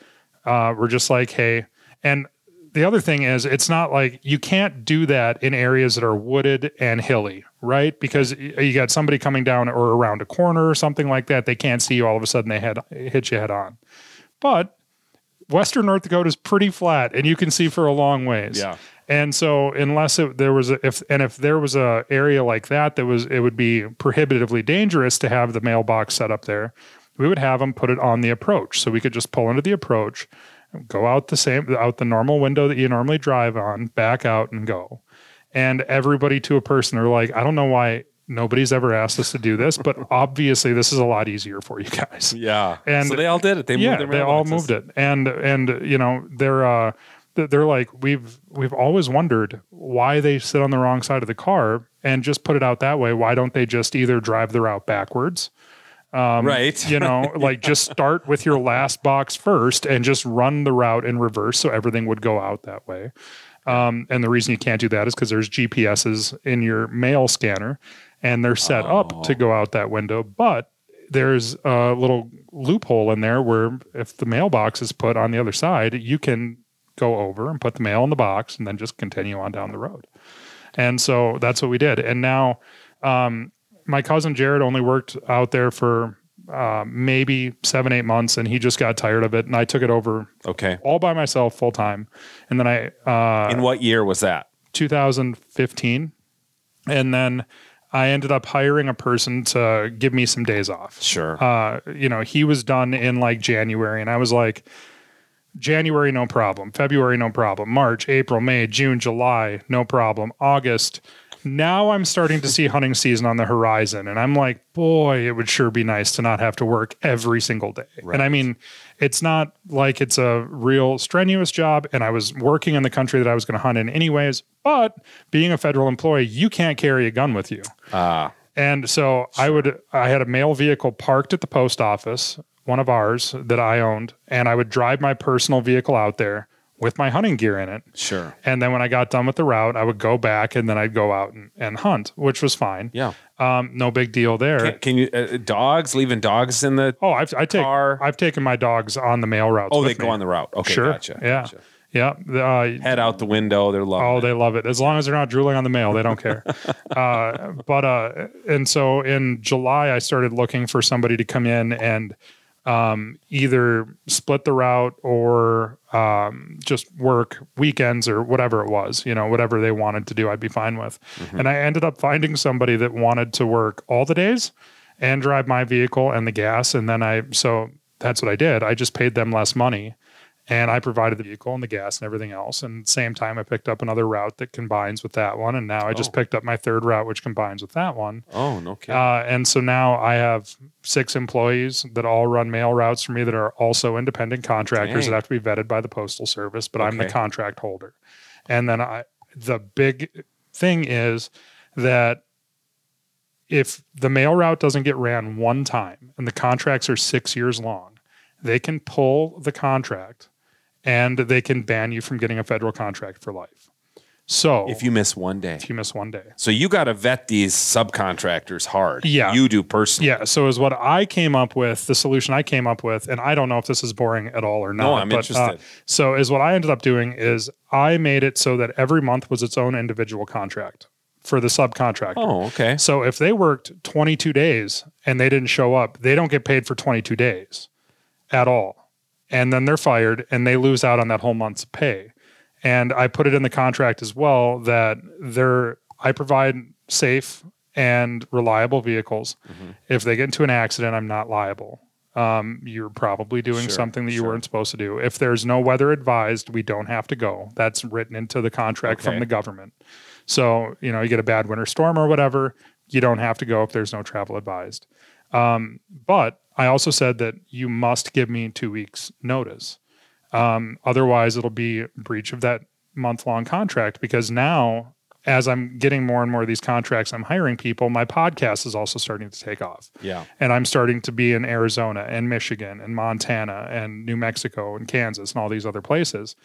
Uh, we're just like, hey, and the other thing is, it's not like you can't do that in areas that are wooded and hilly, right? Because you got somebody coming down or around a corner or something like that. They can't see you. All of a sudden, they hit you head on. But Western North Dakota is pretty flat, and you can see for a long ways. Yeah. And so, unless it, there was a, if and if there was a area like that that was, it would be prohibitively dangerous to have the mailbox set up there. We would have them put it on the approach, so we could just pull into the approach, go out the same out the normal window that you normally drive on, back out and go. And everybody to a person are like, I don't know why nobody's ever asked us to do this, but obviously this is a lot easier for you guys Yeah. And- so they all did it. They yeah, moved they all moved it, and and you know they're uh they're like we've we've always wondered why they sit on the wrong side of the car and just put it out that way. Why don't they just either drive the route backwards? right. You know, like just start with your last box first and just run the route in reverse, so everything would go out that way. Um, and the reason you can't do that is because there's GPSs in your mail scanner, and they're set up to go out that window, but there's a little loophole in there where if the mailbox is put on the other side, you can go over and put the mail in the box and then just continue on down the road. And so that's what we did. And now um, my cousin Jared only worked out there for uh, maybe seven, eight months, and he just got tired of it. And I took it over Okay. all by myself full time. And then I, uh, In what year was that? 2015. And then I ended up hiring a person to give me some days off Sure. uh, you know, he was done in like January, and I was like, January, no problem. February, no problem. March, April, May, June, July, no problem. August. Now I'm starting to see hunting season on the horizon, and I'm like, boy, it would sure be nice to not have to work every single day. And I mean, it's not like it's a real strenuous job, and I was working in the country that I was going to hunt in anyways. But being a federal employee, you can't carry a gun with you. Ah, And so I would I had a mail vehicle parked at the post office, one of ours that I owned, and I would drive my personal vehicle out there with my hunting gear in it. sure. And then when I got done with the route, I would go back and then I'd go out and, and hunt, which was fine. Yeah. Um, no big deal there. Can, can you uh, dogs leaving dogs in the? oh, I've I take car? I've taken my dogs on the mail route. Oh, they go me. on the route. Okay, sure. gotcha. Yeah. gotcha. Yeah. Uh, Head out the window. They're loving Oh, it. they love it. As long as they're not drooling on the mail, they don't care. uh, but uh, and so in July, I started looking for somebody to come in and um, either split the route or um, just work weekends or whatever it was. You know, whatever they wanted to do, I'd be fine with. And I ended up finding somebody that wanted to work all the days and drive my vehicle and the gas. And then I so that's what I did. I just paid them less money and I provided the vehicle and the gas and everything else. And at the same time, I picked up another route that combines with that one. And now I just Oh. picked up my third route, which combines with that one. oh, no kidding. Uh, and so now I have six employees that all run mail routes for me that are also independent contractors Dang. that have to be vetted by the postal service, but I'm the contract holder. And then I, the big thing is that if the mail route doesn't get ran one time and the contracts are six years long, they can pull the contract and they can ban you from getting a federal contract for life. So if you miss one day, if you miss one day. so you got to vet these subcontractors hard. Yeah. you do personally. Yeah. So is what I came up with, the solution I came up with, and I don't know if this is boring at all or not. No, I'm but, uh, interested. so is what I ended up doing is I made it so that every month was its own individual contract for the subcontractor. Oh, okay. So if they worked 22 days and they didn't show up, they don't get paid for 22 days at all. And then they're fired and they lose out on that whole month's pay. And I put it in the contract as well that they're I provide safe and reliable vehicles. If they get into an accident, I'm not liable. um, you're probably doing Sure, something that you sure. weren't supposed to do. If there's no weather advised, we don't have to go. That's written into the contract Okay. from the government. So, you know, you get a bad winter storm or whatever, you don't have to go if there's no travel advised. Um, but I also said that you must give me two weeks notice. Um, otherwise, it'll be breach of that month long contract because now, as I'm getting more and more of these contracts, I'm hiring people. My podcast is also starting to take off Yeah. and I'm starting to be in Arizona and Michigan and Montana and New Mexico and Kansas and all these other places.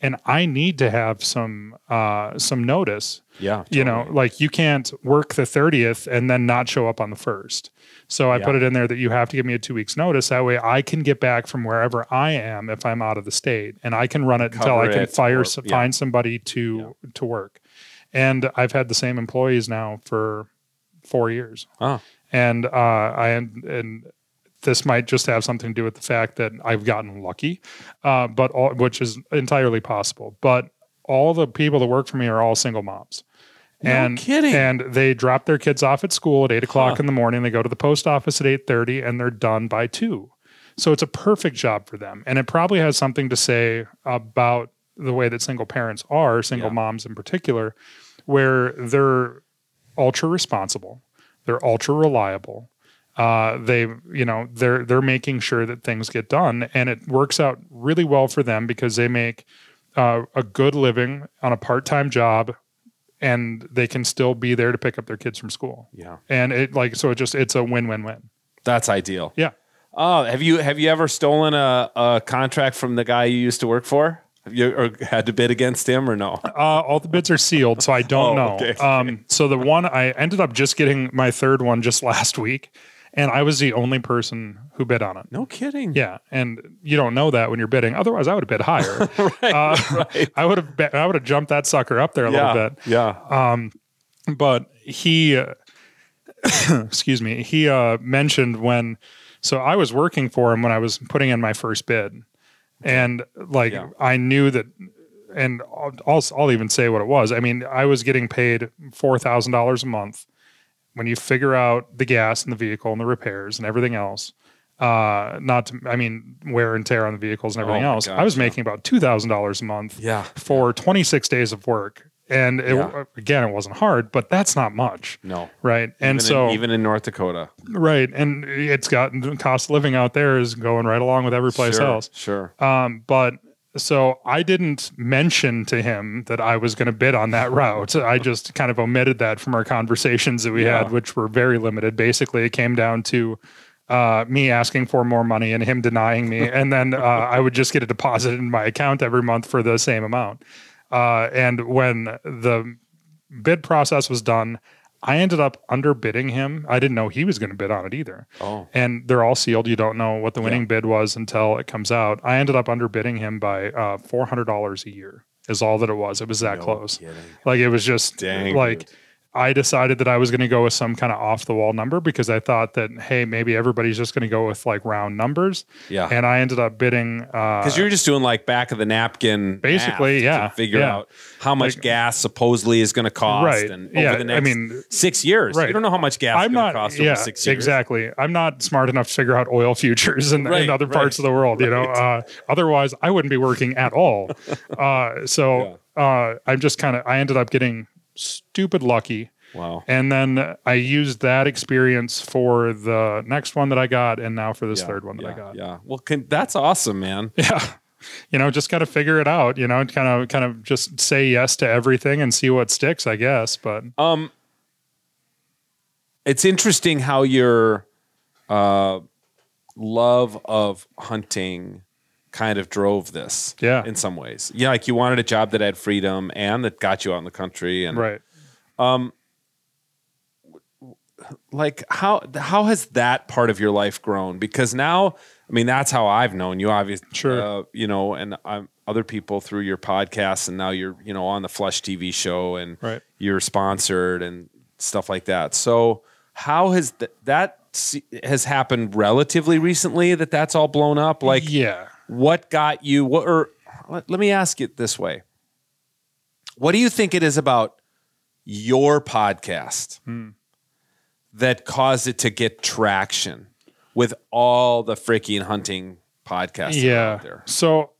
And I need to have some uh, some notice. Yeah. You know, like you can't work the 30th and then not show up on the first. So I Yeah. put it in there that you have to give me a two weeks notice. That way I can get back from wherever I am if I'm out of the state, and I can run it until I can fire or- some, yeah. find somebody to to work. And I've had the same employees now for four years Oh. and uh, I and this might just have something to do with the fact that I've gotten lucky, uh, but all, which is entirely possible. But all the people that work for me are all single moms. No and kidding. and they drop their kids off at school at eight o'clock Huh. in the morning. They go to the post office at eight thirty, and they're done by two. So it's a perfect job for them, and it probably has something to say about the way that single parents are, single Yeah. moms in particular, where they're ultra responsible, they're ultra reliable. Uh, they, you know, they're they're making sure that things get done, and it works out really well for them because they make uh, a good living on a part time job, and they can still be there to pick up their kids from school. Yeah. And it like so it just it's a win win win. That's ideal. Yeah. Oh, have you have you ever stolen a, a contract from the guy you used to work for? Have you or had to bid against him or no? Uh, all the bids are sealed, so I don't Oh, know. okay. Um, so the one I ended up just getting my third one just last week, and I was the only person who bid on it. No kidding. Yeah, and you don't know that when you're bidding. Otherwise, I would have bid higher. right. Uh, right. I would have I would have jumped that sucker up there a yeah. little bit. Yeah. Um, but he, uh, excuse me, he uh, mentioned when, so I was working for him when I was putting in my first bid, and like Yeah. I knew that, and I'll, I'll I'll even say what it was. I mean, I was getting paid four thousand dollars a month. When you figure out the gas in the vehicle and the repairs and everything else, uh, not to, I mean, wear and tear on the vehicles and everything Oh else, gosh, I was yeah. making about two thousand dollars a month Yeah. for 26 days of work. And it, Yeah. again, it wasn't hard, but that's not much, No. right? And Even so, in, even in North Dakota, right, and it's gotten got cost of living out there is going right along with every place sure, else. Sure. Um, but so I didn't mention to him that I was going to bid on that route. I just kind of omitted that from our conversations that we Yeah. had, which were very limited. Basically, it came down to uh, me asking for more money and him denying me, and then uh, I would just get a deposit in my account every month for the same amount. Uh, and when the bid process was done, I ended up underbidding him. I didn't know he was going to bid on it either Oh. and they're all sealed. You don't know what the winning bid was until it comes out. I ended up underbidding him by uh, four hundred dollars a year. Is all that it was. It was that No close. kidding. Like it was just Dang, like dude. I decided that I was going to go with some kind of off the wall number because I thought that hey maybe everybody's just going to go with like round numbers. Yeah. And I ended up bidding uh, Because you're just doing like back of the napkin, Basically, yeah, to figure yeah. out how much Like- gas supposedly is going to cost, Right, and over yeah, the I mean, six years, right. you don't know how much gas I'm is going not. to cost yeah, over six years. exactly. I'm not smart enough to figure out oil futures in, Right, in other parts of the world. You know, uh, otherwise I wouldn't be working at all. uh, so uh, I'm just kind of. I ended up getting stupid lucky, Wow. and then I used that experience for the next one that I got, and now for this Yeah, third one that yeah, I got. Yeah. Well, can, that's awesome, man. Yeah. You know, just got to figure it out. You know, kind of, kind of just say yes to everything and see what sticks. I guess, but Um, it's interesting how your uh, love of hunting kind of drove this. Yeah. In some ways, yeah, like you wanted a job that had freedom and that got you out in the country, and right. like how how has that part of your life grown? Because now, I mean, that's how I've known you. Obviously, Sure. uh, you know, and I'm other people through your podcast, and now you're you know on the Flush TV show, and Right. you're sponsored and stuff like that. So how has th- that has happened relatively recently that that's all blown up? Like, yeah. What got you? What or let, let me ask it this way: What do you think it is about your podcast Hmm. that caused it to get traction? with all the freaking hunting podcasts yeah. out there. So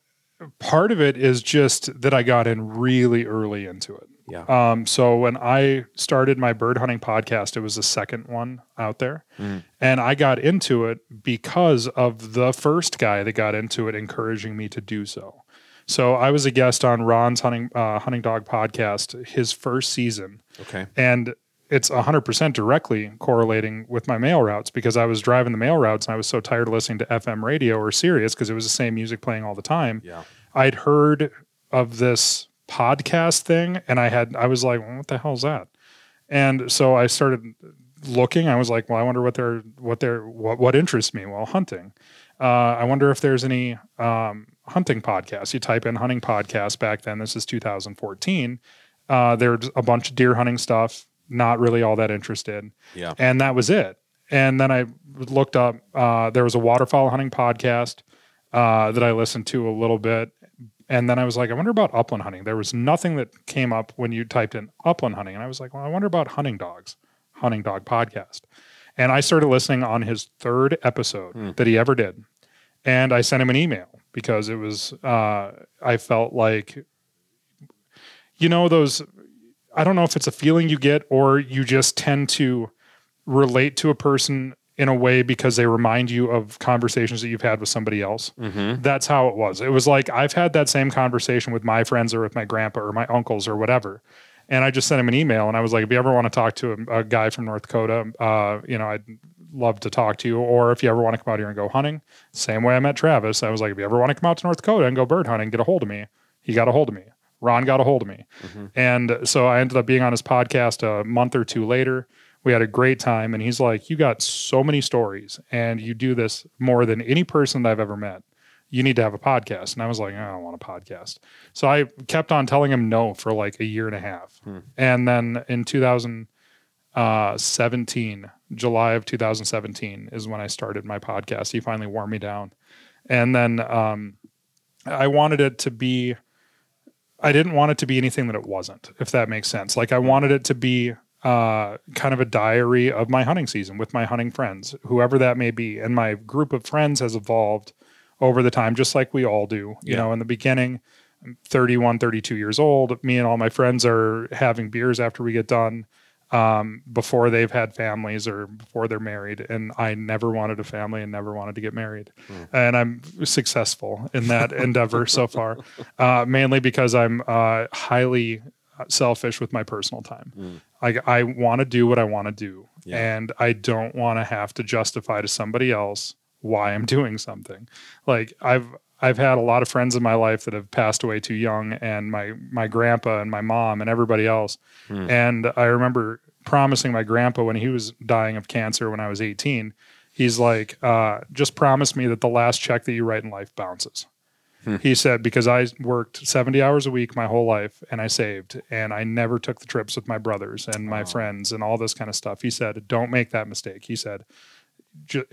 part of it is just that I got in really early into it. Yeah. Um, so when I started my bird hunting podcast, it was the second one out there. Mm. And I got into it because of the first guy that got into it encouraging me to do so. So I was a guest on Ron's hunting uh, hunting dog podcast, his first season, Okay. and it's 100% directly correlating with my mail routes because I was driving the mail routes and I was so tired of listening to FM radio or Sirius because it was the same music playing all the time. Yeah. I'd heard of this podcast thing and I had I was like, what the hell is that? And so I started looking. I was like, well, I wonder what they're what they're what what interests me. Well, hunting. Uh, I wonder if there's any um, hunting podcasts. You type in hunting podcast back then. This is 2014. Uh, there's a bunch of deer hunting stuff. Not really all that interested Yeah. and that was it. And then I looked up. Uh, there was a waterfowl hunting podcast uh, that I listened to a little bit, and then I was like, I wonder about upland hunting. There was nothing that came up when you typed in upland hunting, and I was like, well, I wonder about hunting dogs, hunting dog podcast. And I started listening on his third episode that he ever did, and I sent him an email because it was uh, I felt like, you know, those. I don't know if it's a feeling you get or you just tend to relate to a person in a way because they remind you of conversations that you've had with somebody else. Mm-hmm. That's how it was. It was like I've had that same conversation with my friends or with my grandpa or my uncles or whatever. And I just sent him an email and I was like, if you ever want to talk to a, a guy from North Dakota, uh, you know, I'd love to talk to you. Or if you ever want to come out here and go hunting, same way I met Travis. I was like, if you ever want to come out to North Dakota and go bird hunting, get a hold of me. He got a hold of me. Ron got a hold of me. And so I ended up being on his podcast a month or two later. We had a great time. And he's like, You got so many stories and you do this more than any person that I've ever met. You need to have a podcast. And I was like, I don't want a podcast. So I kept on telling him no for like a year and a half. Hmm. And then in 2017, uh, July of 2017 is when I started my podcast. He finally wore me down. And then um, I wanted it to be I didn't want it to be anything that it wasn't, if that makes sense. Like I hmm. wanted it to be uh, kind of a diary of my hunting season with my hunting friends, whoever that may be. And my group of friends has evolved over the time, just like we all do. You Yeah. know, in the beginning, I'm 31, 32 years old. Me and all my friends are having beers after we get done um, before they've had families or before they're married. And I never wanted a family and never wanted to get married. And I'm successful in that endeavor so far, uh, mainly because I'm uh, highly selfish with my personal time. I, I want to do what I want to do. Yeah. And I don't want to have to justify to somebody else why I'm doing something. Like I've I've had a lot of friends in my life that have passed away too young, and my my grandpa and my mom and everybody else. And I remember promising my grandpa when he was dying of cancer when I was 18. He's like, uh, just promise me that the last check that you write in life bounces. He said, because I worked 70 hours a week my whole life and I saved and I never took the trips with my brothers and my friends and all this kind of stuff. He said, don't make that mistake. He said,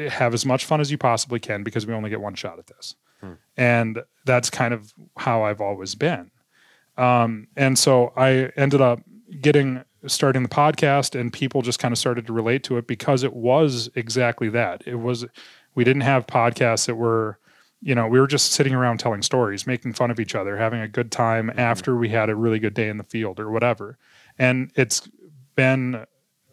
have as much fun as you possibly can because we only get one shot at this. And that's kind of how I've always been. Um, and so I ended up getting starting the podcast, and people just kind of started to relate to it because it was exactly that. It was, we didn't have podcasts that were, you know, we were just sitting around telling stories, making fun of each other, having a good time after we had a really good day in the field or whatever. And it's been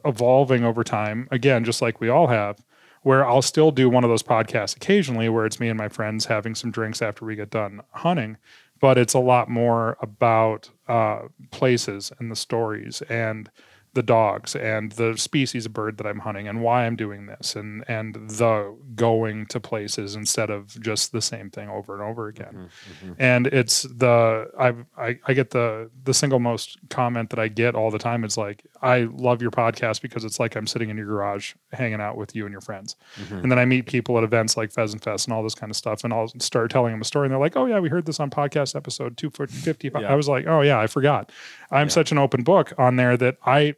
evolving over time, again, just like we all have, where I'll still do one of those podcasts occasionally where it's me and my friends having some drinks after we get done hunting. But it's a lot more about uh, places and the stories and the dogs and the species of bird that I'm hunting and why I'm doing this and and the going to places instead of just the same thing over and over again. Mm-hmm, mm-hmm. And it's the I've, I I get the the single most comment that I get all the time is like I love your podcast because it's like I'm sitting in your garage hanging out with you and your friends. Mm-hmm. And then I meet people at events like Pheasant Fest and all this kind of stuff and I'll start telling them a story and they're like, "Oh yeah, we heard this on podcast episode 255." Yeah. I was like, "Oh yeah, I forgot." I'm such an open book on there that I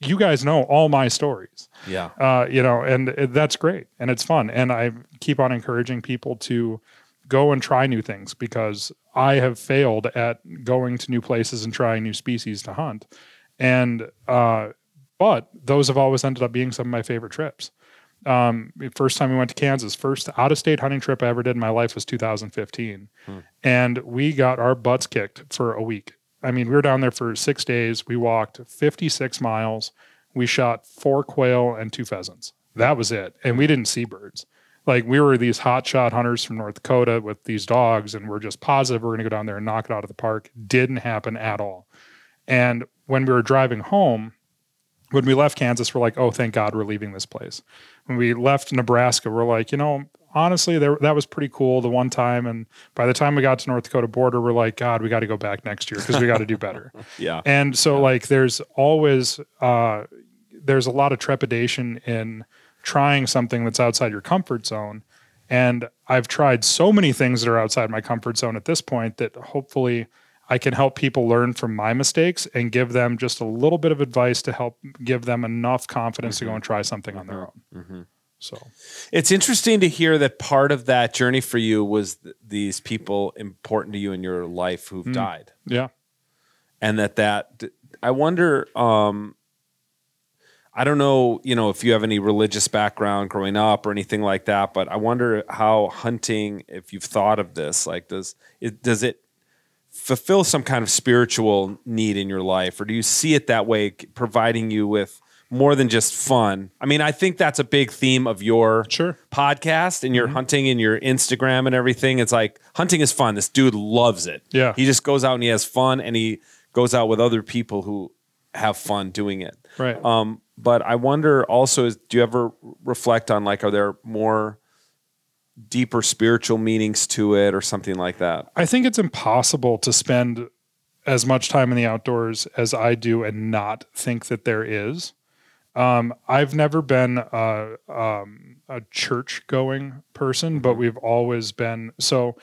you guys know all my stories Yeah. uh, you know, and it, that's great and it's fun. And I keep on encouraging people to go and try new things because I have failed at going to new places and trying new species to hunt. And, uh, but those have always ended up being some of my favorite trips. Um, first time we went to Kansas, first out of state hunting trip I ever did in my life was 2015, and we got our butts kicked for a week. I mean, we were down there for six days. We walked 56 miles. We shot four quail and two pheasants. That was it, and we didn't see birds. Like we were these hotshot hunters from North Dakota with these dogs, and we're just positive we're going to go down there and knock it out of the park. Didn't happen at all. And when we were driving home, when we left Kansas, we're like, oh, thank God we're leaving this place. When we left Nebraska, we're like, you know, honestly, there, that was pretty cool the one time. And by the time we got to North Dakota border, we're like, God, we got to go back next year because we got to do better. Yeah. And so, like, there's always uh, there's a lot of trepidation in trying something that's outside your comfort zone. And I've tried so many things that are outside my comfort zone at this point that hopefully I can help people learn from my mistakes and give them just a little bit of advice to help give them enough confidence to go mm-hmm. and try something on their uh-huh. own. Mm-hmm. So, It's interesting to hear that part of that journey for you was th- these people important to you in your life who've died. yeah. and that that I wonder um I don't know, you know, if you have any religious background growing up or anything like that, but I wonder how hunting if you've thought of this, like does it does it fulfill some kind of spiritual need in your life or do you see it that way providing you with more than just fun? I mean, I think that's a big theme of your Sure. podcast and your hunting and your Instagram and everything. It's like hunting is fun. This dude loves it. Yeah. He just goes out and he has fun and he goes out with other people who have fun doing it. Right. Um, but I wonder also is do you ever reflect on like are there more deeper spiritual meanings to it or something like that? I think it's impossible to spend as much time in the outdoors as I do and not think that there is. Um, I've never been a, um, a church going person, but we've always been so.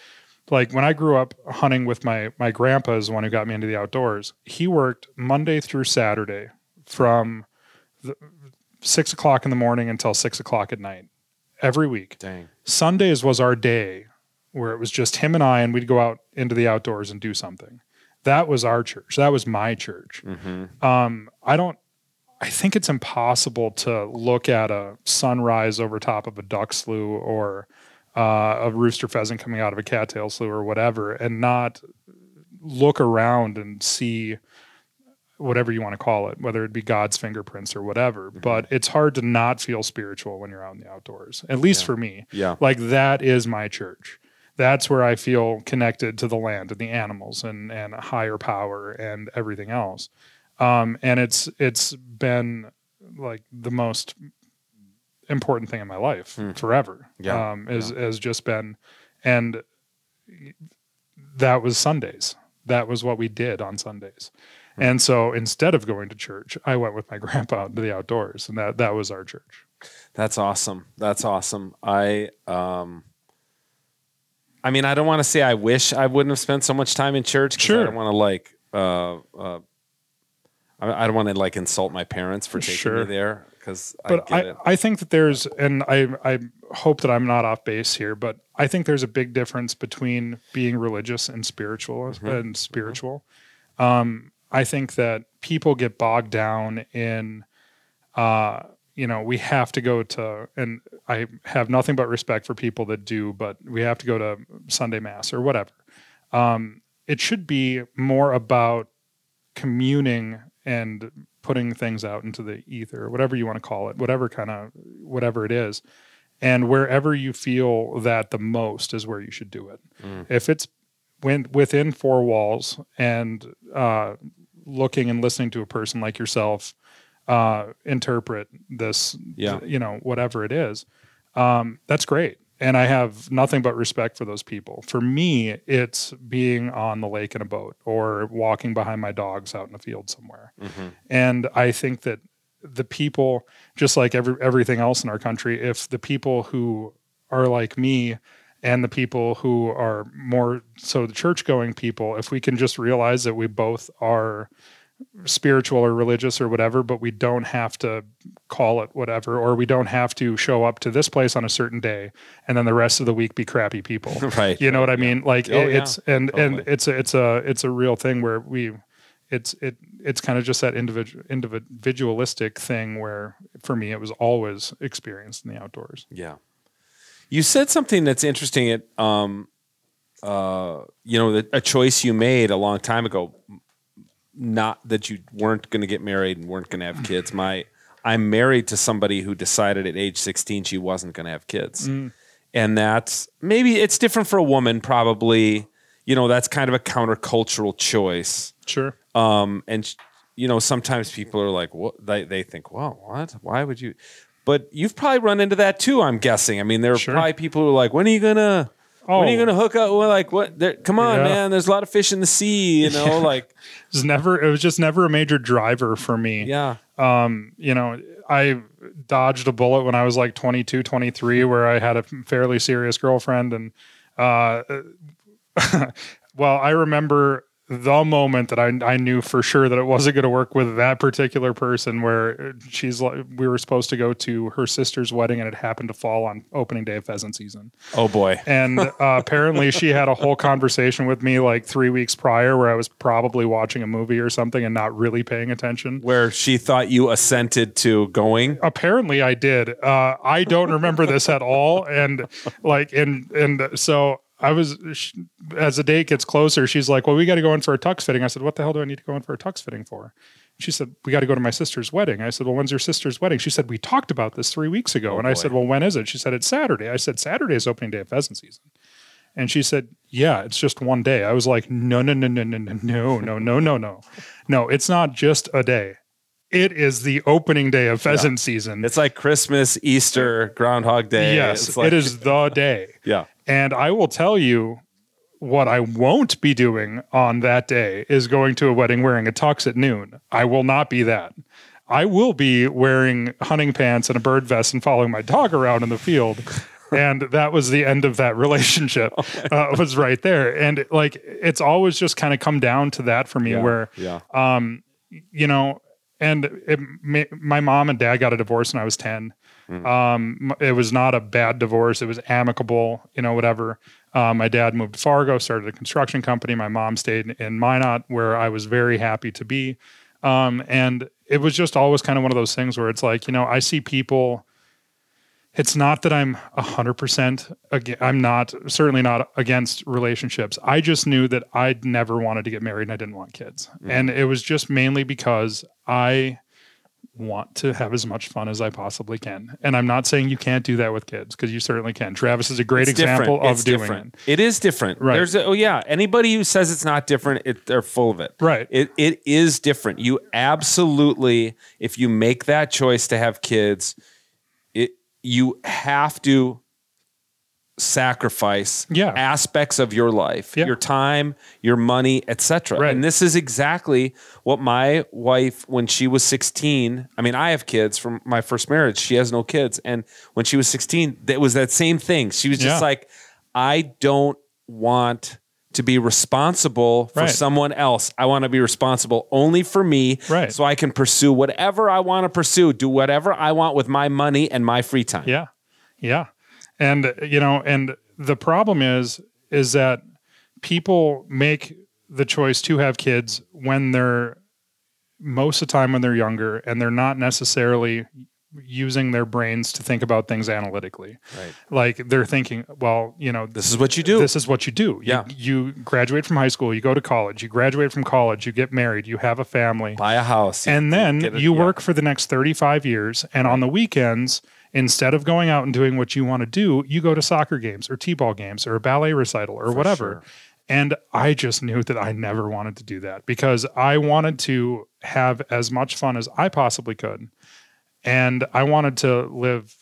Like when I grew up hunting with my my grandpa is the one who got me into the outdoors. He worked Monday through Saturday from the, six o'clock in the morning until six o'clock at night every week. Dang. Sundays was our day where it was just him and I, and we'd go out into the outdoors and do something. That was our church. That was my church. Um, I don't. I think it's impossible to look at a sunrise over top of a duck slough or uh, a rooster pheasant coming out of a cattail slough or whatever, and not look around and see whatever you want to call it, whether it be God's fingerprints or whatever. But it's hard to not feel spiritual when you're out in the outdoors, at least for me. Yeah. Like that is my church. That's where I feel connected to the land and the animals and and a higher power and everything else. Um, and it's it's been like the most important thing in my life forever. Yeah. Um, is has just been, and that was Sundays. That was what we did on Sundays. And so instead of going to church, I went with my grandpa to the outdoors, and that that was our church. That's awesome. That's awesome. I um I mean, I don't want to say I wish I wouldn't have spent so much time in church. 'cause I Sure. don't want to like uh uh I I don't want to like insult my parents for taking Sure. me there because I but get I. I, think that there's and I I hope that I'm not off base here, but I think there's a big difference between being religious and spiritual Mm-hmm. and spiritual. Um, I think that people get bogged down in uh, you know, we have to go to and I have nothing but respect for people that do, but we have to go to Sunday mass or whatever. Um, it should be more about communing and putting things out into the ether, whatever you want to call it, whatever kind of whatever it is. And wherever you feel that the most is where you should do it. If it's when, within four walls and uh, looking and listening to a person like yourself uh, interpret this, Yeah. you know, whatever it is, um, that's great. And I have nothing but respect for those people. For me, it's being on the lake in a boat or walking behind my dogs out in a field somewhere. Mm-hmm. And I think that the people, just like every everything else in our country, if the people who are like me and the people who are more so the church going people, if we can just realize that we both are spiritual or religious or whatever, but we don't have to call it whatever, or we don't have to show up to this place on a certain day and then the rest of the week be crappy people. Right. You know what I mean? Like Oh, it- yeah. it's and and it's a it's a it's a real thing where we it's it it's kind of just that individual individualistic thing where for me it was always experienced in the outdoors. Yeah. You said something that's interesting. It, um, uh, you know, that a choice you made a long time ago. Not that you weren't going to get married and weren't going to have kids. My, I'm married to somebody who decided at age 16 she wasn't going to have kids, and that's maybe it's different for a woman. Probably, you know, that's kind of a countercultural choice. Sure. Um, and you know, sometimes people are like, "What?" They they think, "Well, what? Why would you?" But you've probably run into that too. I'm guessing. I mean, there are Sure. probably people who are like, "When are you gonna?" When are you Oh. gonna hook up? Well, like what? There, come on, Yeah. man. There's a lot of fish in the sea. You know, like It was never it was just never a major driver for me. yeah, um, you know, I dodged a bullet when I was like 22, 23, where I had a fairly serious girlfriend. And, uh, well, I remember the moment that I, I knew for sure that it wasn't going to work with that particular person where she's like, we were supposed to go to her sister's wedding and it happened to fall on opening day of pheasant season. oh boy, And uh, apparently, she had a whole conversation with me like three weeks prior, where I was probably watching a movie or something and not really paying attention. where she thought you assented to going. Apparently, I did. Uh, I don't remember this at all, and like, and and so I was as the date gets closer. She's like, "Well, we got to go in for a tux fitting." I said, "What the hell do I need to go in for a tux fitting for?" She said, "We got to go to my sister's wedding." I said, "Well, when's your sister's wedding?" She said, "We talked about this three weeks ago." Oh, and I boy. said, "Well, when is it?" She said, "It's Saturday." I said, "Saturday is opening day of pheasant season." And she said, "Yeah, it's just one day." I was like, "No, no, no, no, no, no, no, no, no, no, no, no. It's not just a day. It is the opening day of pheasant season. It's like Christmas, Easter, Groundhog Day. yes, It's like, it is the day." Yeah, And I will tell you what I won't be doing on that day is going to a wedding wearing a tux at noon. I will not be that. I will be wearing hunting pants and a bird vest and following my dog around in the field. And that was the end of that relationship. uh, was right there, and like it's always just kind of come down to that for me, yeah, where yeah, um, you know, and it, my mom and dad got a divorce when I was 10. Um, it was not a bad divorce. It was amicable, you know, whatever. Um, my dad moved to Fargo, started a construction company. My mom stayed in Minot, where I was very happy to be. Um, and it was just always kind of one of those things where it's like, you know, I see people. It's not that I'm a hundred percent. I'm not certainly not against relationships. I just knew that I'd never wanted to get married and I didn't want kids, and it was just mainly because I want to have as much fun as I possibly can. And I'm not saying you can't do that with kids because you certainly can. Travis is a great It's example different. of It's doing different. it. It is different. Right. There's a, oh yeah. Anybody who says it's not different, it, they're full of it. Right. It it is different. You absolutely, if you make that choice to have kids, it you have to sacrifice Yeah. aspects of your life, Yeah. your time, your money, etc. Right. And this is exactly what my wife when she was 16, I mean I have kids from my first marriage, she has no kids and when she was 16, it was that same thing. She was just Yeah. like I don't want to be responsible for Right. someone else. I want to be responsible only for me Right. so I can pursue whatever I want to pursue, do whatever I want with my money and my free time. Yeah. Yeah. And you know, and the problem is is that people make the choice to have kids when they're most of the time when they're younger and they're not necessarily using their brains to think about things analytically. Right. Like they're thinking, well, you know, This is what you do. This is what you do. You- Yeah. You, graduate from high school, you go to college, you graduate from college, you get married, you have a family. Buy a house. And then it- you yeah. work for the next 35 years. And on the weekends, instead of going out and doing what you want to do, you go to soccer games or T ball games or a ballet recital or whatever. sure. And I just knew that I never wanted to do that because I wanted to have as much fun as I possibly could. And I wanted to live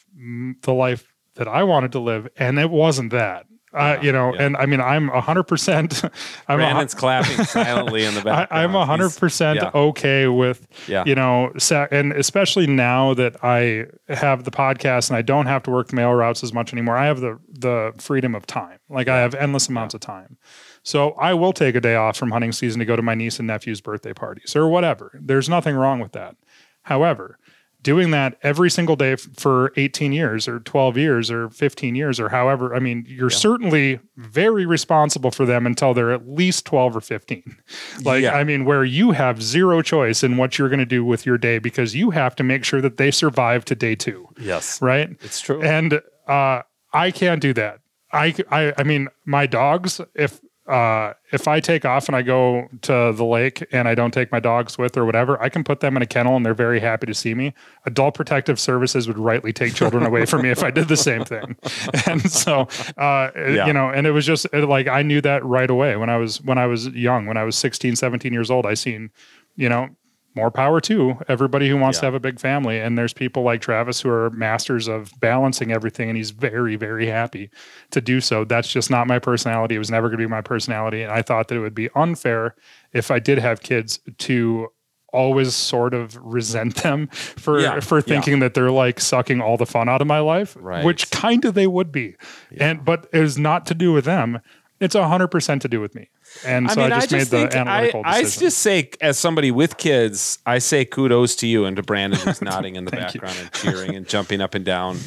the life that I wanted to live. And it wasn't that. Uh, you know, yeah. and I mean, I'm a hundred percent. I'm a, Brandon's clapping silently in the back. I'm a hundred percent okay with, Yeah. you know, sa- and especially now that I have the podcast and I don't have to work the mail routes as much anymore. I have the the freedom of time. Like I have endless amounts of time. So I will take a day off from hunting season to go to my niece and nephew's birthday parties or whatever. There's nothing wrong with that. However, doing that every single day f- for 18 years or 12 years or 15 years or however, I mean, you're certainly very responsible for them until they're at least 12 or 15. Like, Yeah. I mean, where you have zero choice in what you're going to do with your day because you have to make sure that they survive to day two, Yes. right? It's true. And uh, I can't do that. I, I, I mean, my dogs, if uh, if I take off and I go to the lake and I don't take my dogs with or whatever, I can put them in a kennel and they're very happy to see me. Adult Protective Services would rightly take children away from me if I did the same thing. And so, uh, Yeah. you know, and it was just it, like I knew that right away when I was when I was young, when I was 16, 17 years old. I seen, you know, more power to everybody who wants to have a big family. And there's people like Travis who are masters of balancing everything, and he's very, very happy to do so. That's just not my personality. It was never going to be my personality. And I thought that it would be unfair if I did have kids to always sort of resent them for Yeah, for yeah. thinking that they're like sucking all the fun out of my life Right. which kind of they would be and but it is not to do with them it's 100% to do with me and so i, just, made the analytical I, I just say, as somebody with kids, I say kudos to you and to Brandon who's nodding in the background and cheering and jumping up and down,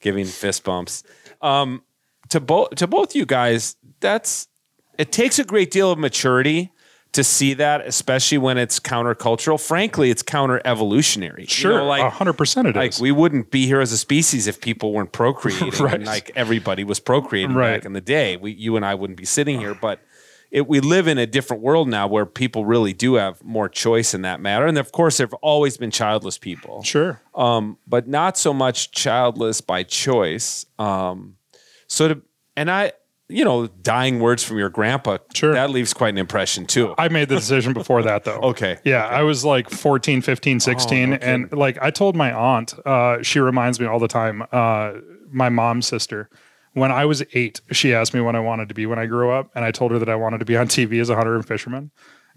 giving fist bumps. Um, to both to both you guys, that's it takes a great deal of maturity to see that, especially when it's countercultural. Frankly, it's counter evolutionary. sure like 100% it is. like we wouldn't be here as a species if people weren't procreating Right. and like everybody was procreating Right. back in the day we you and i wouldn't be sitting here but it, we live in a different world now where people really do have more choice in that matter. And of course there have always been childless people. Sure. Um, but not so much childless by choice. Um, so to and i you know dying words from your grandpa Sure. that leaves quite an impression too. I made the decision before that though. Okay, Yeah, I was like 14, 15, 16 no and like I told my aunt, uh she reminds me all the time, uh my mom's sister. When I was 8, she asked me what I wanted to be when I grew up and I told her that I wanted to be on TV as a hunter and fisherman.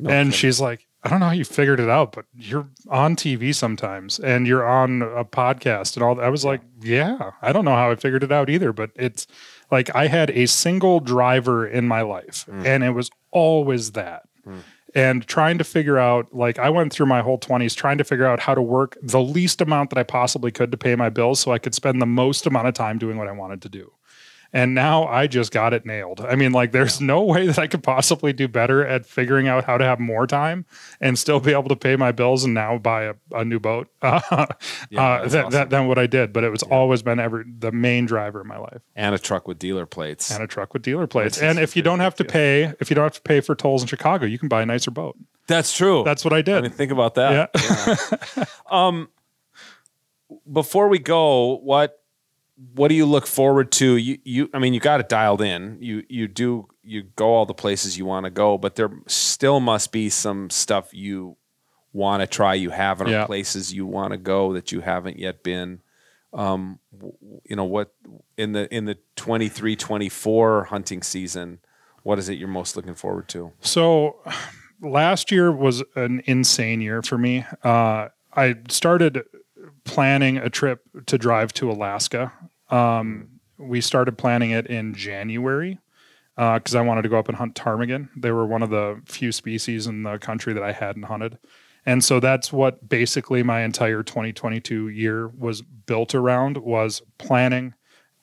and she's like, I don't know how you figured it out, but you're on TV sometimes and you're on a podcast and all that. I was like, yeah, I don't know how I figured it out either, but it's like I had a single driver in my life mm. and it was always that. Mm. And trying to figure out, like, I went through my whole 20s trying to figure out how to work the least amount that I possibly could to pay my bills so I could spend the most amount of time doing what I wanted to do. And now I just got it nailed. I mean, like, there's no way that I could possibly do better at figuring out how to have more time and still be able to pay my bills and now buy a, a new boat uh, uh, that's than, awesome. than, than what I did. But it was always been every the main driver in my life and a truck with dealer plates and a truck with dealer plates. Is And if you don't have to pay, if you don't have to pay for tolls in Chicago, you can buy a nicer boat. that's true That's what I did. I mean, think about that. yeah. Um, before we go, what what do you look forward to? You you I mean, you got it dialed in. You you do you go all the places you want to go, but there still must be some stuff you want to try you haven't Yeah. or places you want to go that you haven't yet been. Um, you know what in the in the 23-24 hunting season, what is it you're most looking forward to? So last year was an insane year for me. Uh, I started planning a trip to drive to Alaska. Um, we started planning it in January because I wanted to go up and hunt ptarmigan. They were one of the few species in the country that I hadn't hunted. And so that's what basically my entire 2022 year was built around was planning,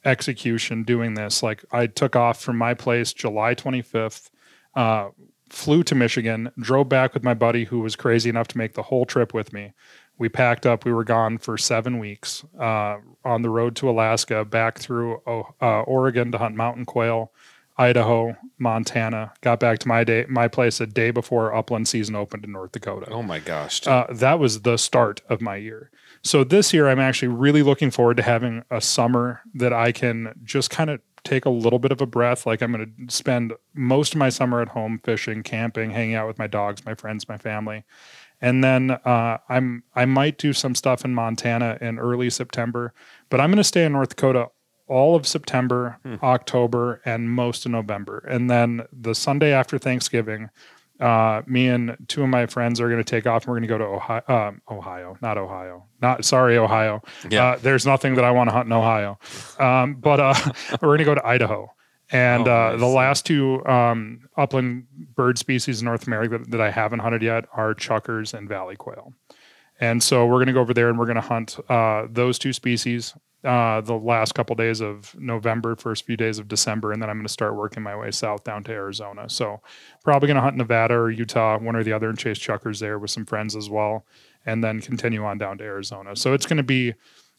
execution, doing this. Like I took off from my place July 25th, uh, flew to Michigan, drove back with my buddy who was crazy enough to make the whole trip with me. We packed up. We were gone for seven weeks uh, on the road to Alaska, back through uh, Oregon to hunt mountain quail, Idaho, Montana. Got back to my day, my place a day before upland season opened in North Dakota Oh my gosh. uh, that was the start of my year. So this year, I'm actually really looking forward to having a summer that I can just kind of take a little bit of a breath. Like I'm going to spend most of my summer at home fishing, camping, hanging out with my dogs, my friends, my family. And then uh, I'm I might do some stuff in Montana in early September, but I'm going to stay in North Dakota all of September, October, and most of November. And then the Sunday after Thanksgiving, uh, me and two of my friends are going to take off and we're going to go to Ohio, um, Ohio, not Ohio, not sorry, Ohio. Yeah. Uh, there's nothing that I want to hunt in Ohio. Um, but uh, we're going to go to Idaho. And Oh, uh, nice. the last two um, upland bird species in North America that, that I haven't hunted yet are chukars and valley quail. And so we're going to go over there and we're going to hunt uh, those two species uh, the last couple days of November, first few days of December, and then I'm going to start working my way south down to Arizona. So probably going to hunt Nevada or Utah, one or the other, and chase chukars there with some friends as well, and then continue on down to Arizona. So it's going to be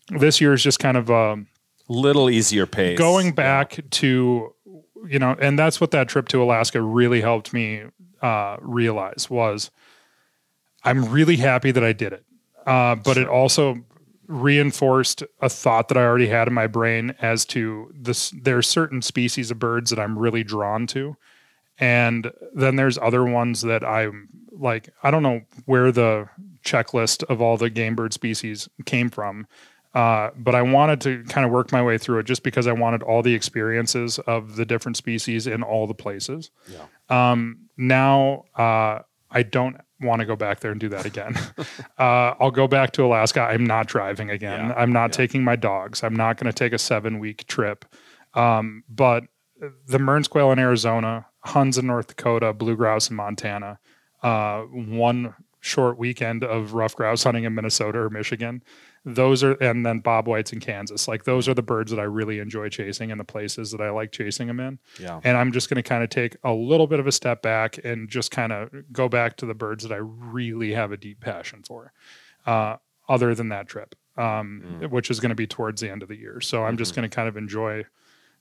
this year is just kind of a Little easier pace. going back to you know, and that's what that trip to Alaska really helped me uh, realize was I'm really happy that I did it, uh, but it also reinforced a thought that I already had in my brain as to this. There's certain species of birds that I'm really drawn to, and then there's other ones that I'm like. I don't know where the checklist of all the game bird species came from, uh, but I wanted to kind of work my way through it just because I wanted all the experiences of the different species in all the places. Yeah. Um, now uh, I don't want to go back there and do that again. uh, I'll go back to Alaska. I'm not driving again. Yeah, I'm not yeah. taking my dogs. I'm not going to take a seven week trip. Um, but the Mearns quail in Arizona, Huns in North Dakota, blue grouse in Montana, uh, one short weekend of ruffed grouse hunting in Minnesota or Michigan. Those are, and then bob whites in Kansas. Like those are the birds that I really enjoy chasing and the places that I like chasing them in Yeah. and I'm just going to kind of take a little bit of a step back and just kind of go back to the birds that I really have a deep passion for, uh, other than that trip, um, which is going to be towards the end of the year. So I'm just going to kind of enjoy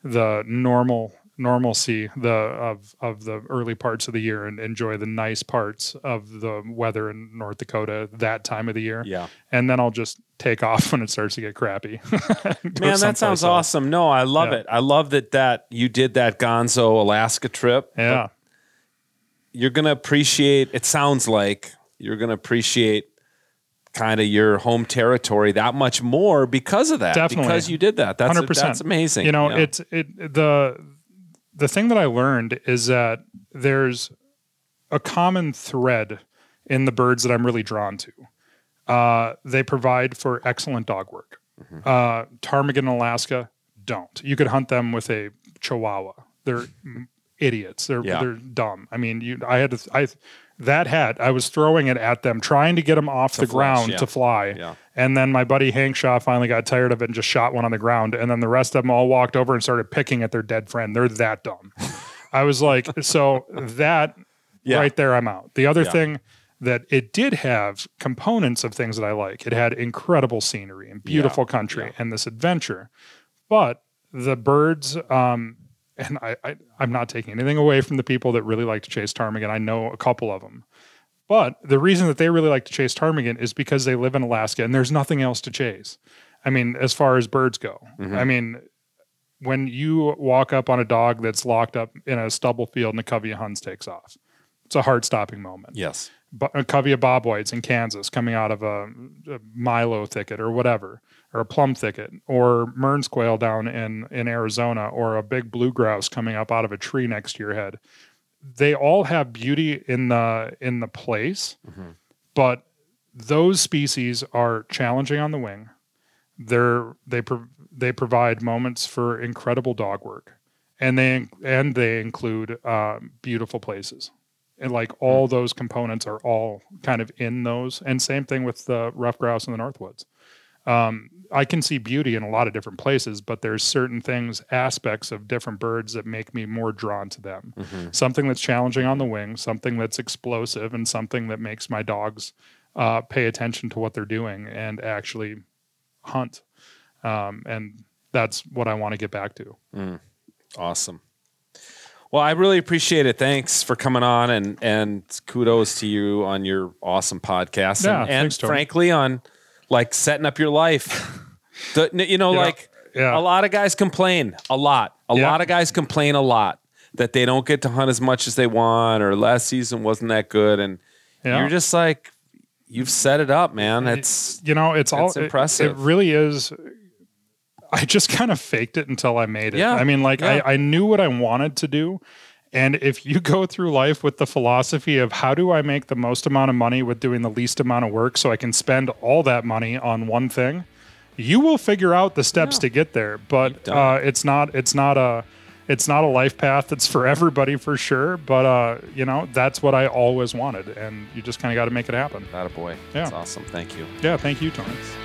the normal normalcy the of of the early parts of the year and enjoy the nice parts of the weather in North Dakota that time of the year. Yeah. And then I'll just take off when it starts to get crappy. Man, that sounds else. awesome. No, I love Yeah. it. I love that that you did that Gonzo Alaska trip. Yeah. You're gonna appreciate. It sounds like you're gonna appreciate kind of your home territory that much more because of that. Definitely. because you did that. That's 100%. that's amazing. You know, Yeah. it's it the the thing that I learned is that there's a common thread in the birds that I'm really drawn to. Uh, they provide for excellent dog work. Mm-hmm. Uh, ptarmigan in Alaska don't. You could hunt them with a Chihuahua. They're idiots. They're Yeah. they're dumb. I mean, you. I had to. I that hat. I was throwing it at them, trying to get them off the flush, ground yeah. to fly. Yeah. And then my buddy Hank Shaw finally got tired of it and just shot one on the ground. And then the rest of them all walked over and started picking at their dead friend. They're that dumb. I was like, so that Yeah. right there, I'm out. The other Yeah. thing that it did have components of things that I like. It had incredible scenery and beautiful country yeah. and this adventure. But the birds, um, and I, I, I'm not taking anything away from the people that really like to chase ptarmigan. I know a couple of them. But the reason that they really like to chase ptarmigan is because they live in Alaska and there's nothing else to chase. I mean, as far as birds go, mm-hmm. I mean, when you walk up on a dog that's locked up in a stubble field and a covey of Huns takes off, it's a heart stopping moment. yes. Bu- a covey of bob whites in Kansas coming out of a, a Milo thicket or whatever, or a plum thicket, or Mearns quail down in, in Arizona, or a big blue grouse coming up out of a tree next to your head. They all have beauty in the in the place, but those species are challenging on the wing. They're they pro- they provide moments for incredible dog work, and they and they include um, beautiful places. And like all those components are all kind of in those and same thing with the ruffed grouse in the northwoods. Um, i can see beauty in a lot of different places but there's certain things aspects of different birds that make me more drawn to them. Something that's challenging on the wing something that's explosive and something that makes my dogs uh, pay attention to what they're doing and actually hunt. Um, and that's what i want to get back to. Awesome. Well, I really appreciate it. Thanks for coming on and and kudos to you on your awesome podcast Yeah, and, and thanks, frankly on like setting up your life. The, you know, Yeah, like yeah. a lot of guys complain a lot. A Yeah. lot of guys complain a lot that they don't get to hunt as much as they want or last season wasn't that good and you're just like you've set it up, man. It's you know it's all It's it- impressive. It, really is. I just kind of faked it until I made it. Yeah, I mean, like. I, I knew what I wanted to do. And if you go through life with the philosophy of how do I make the most amount of money with doing the least amount of work so I can spend all that money on one thing, you will figure out the steps to get there. But uh, it's not it's not a it's not a life path that's for everybody for sure, but uh, you know, that's what I always wanted, and you just kind of got to make it happen. Not a boy. Yeah. That's awesome. Thank you. Yeah, thank you, Torrance.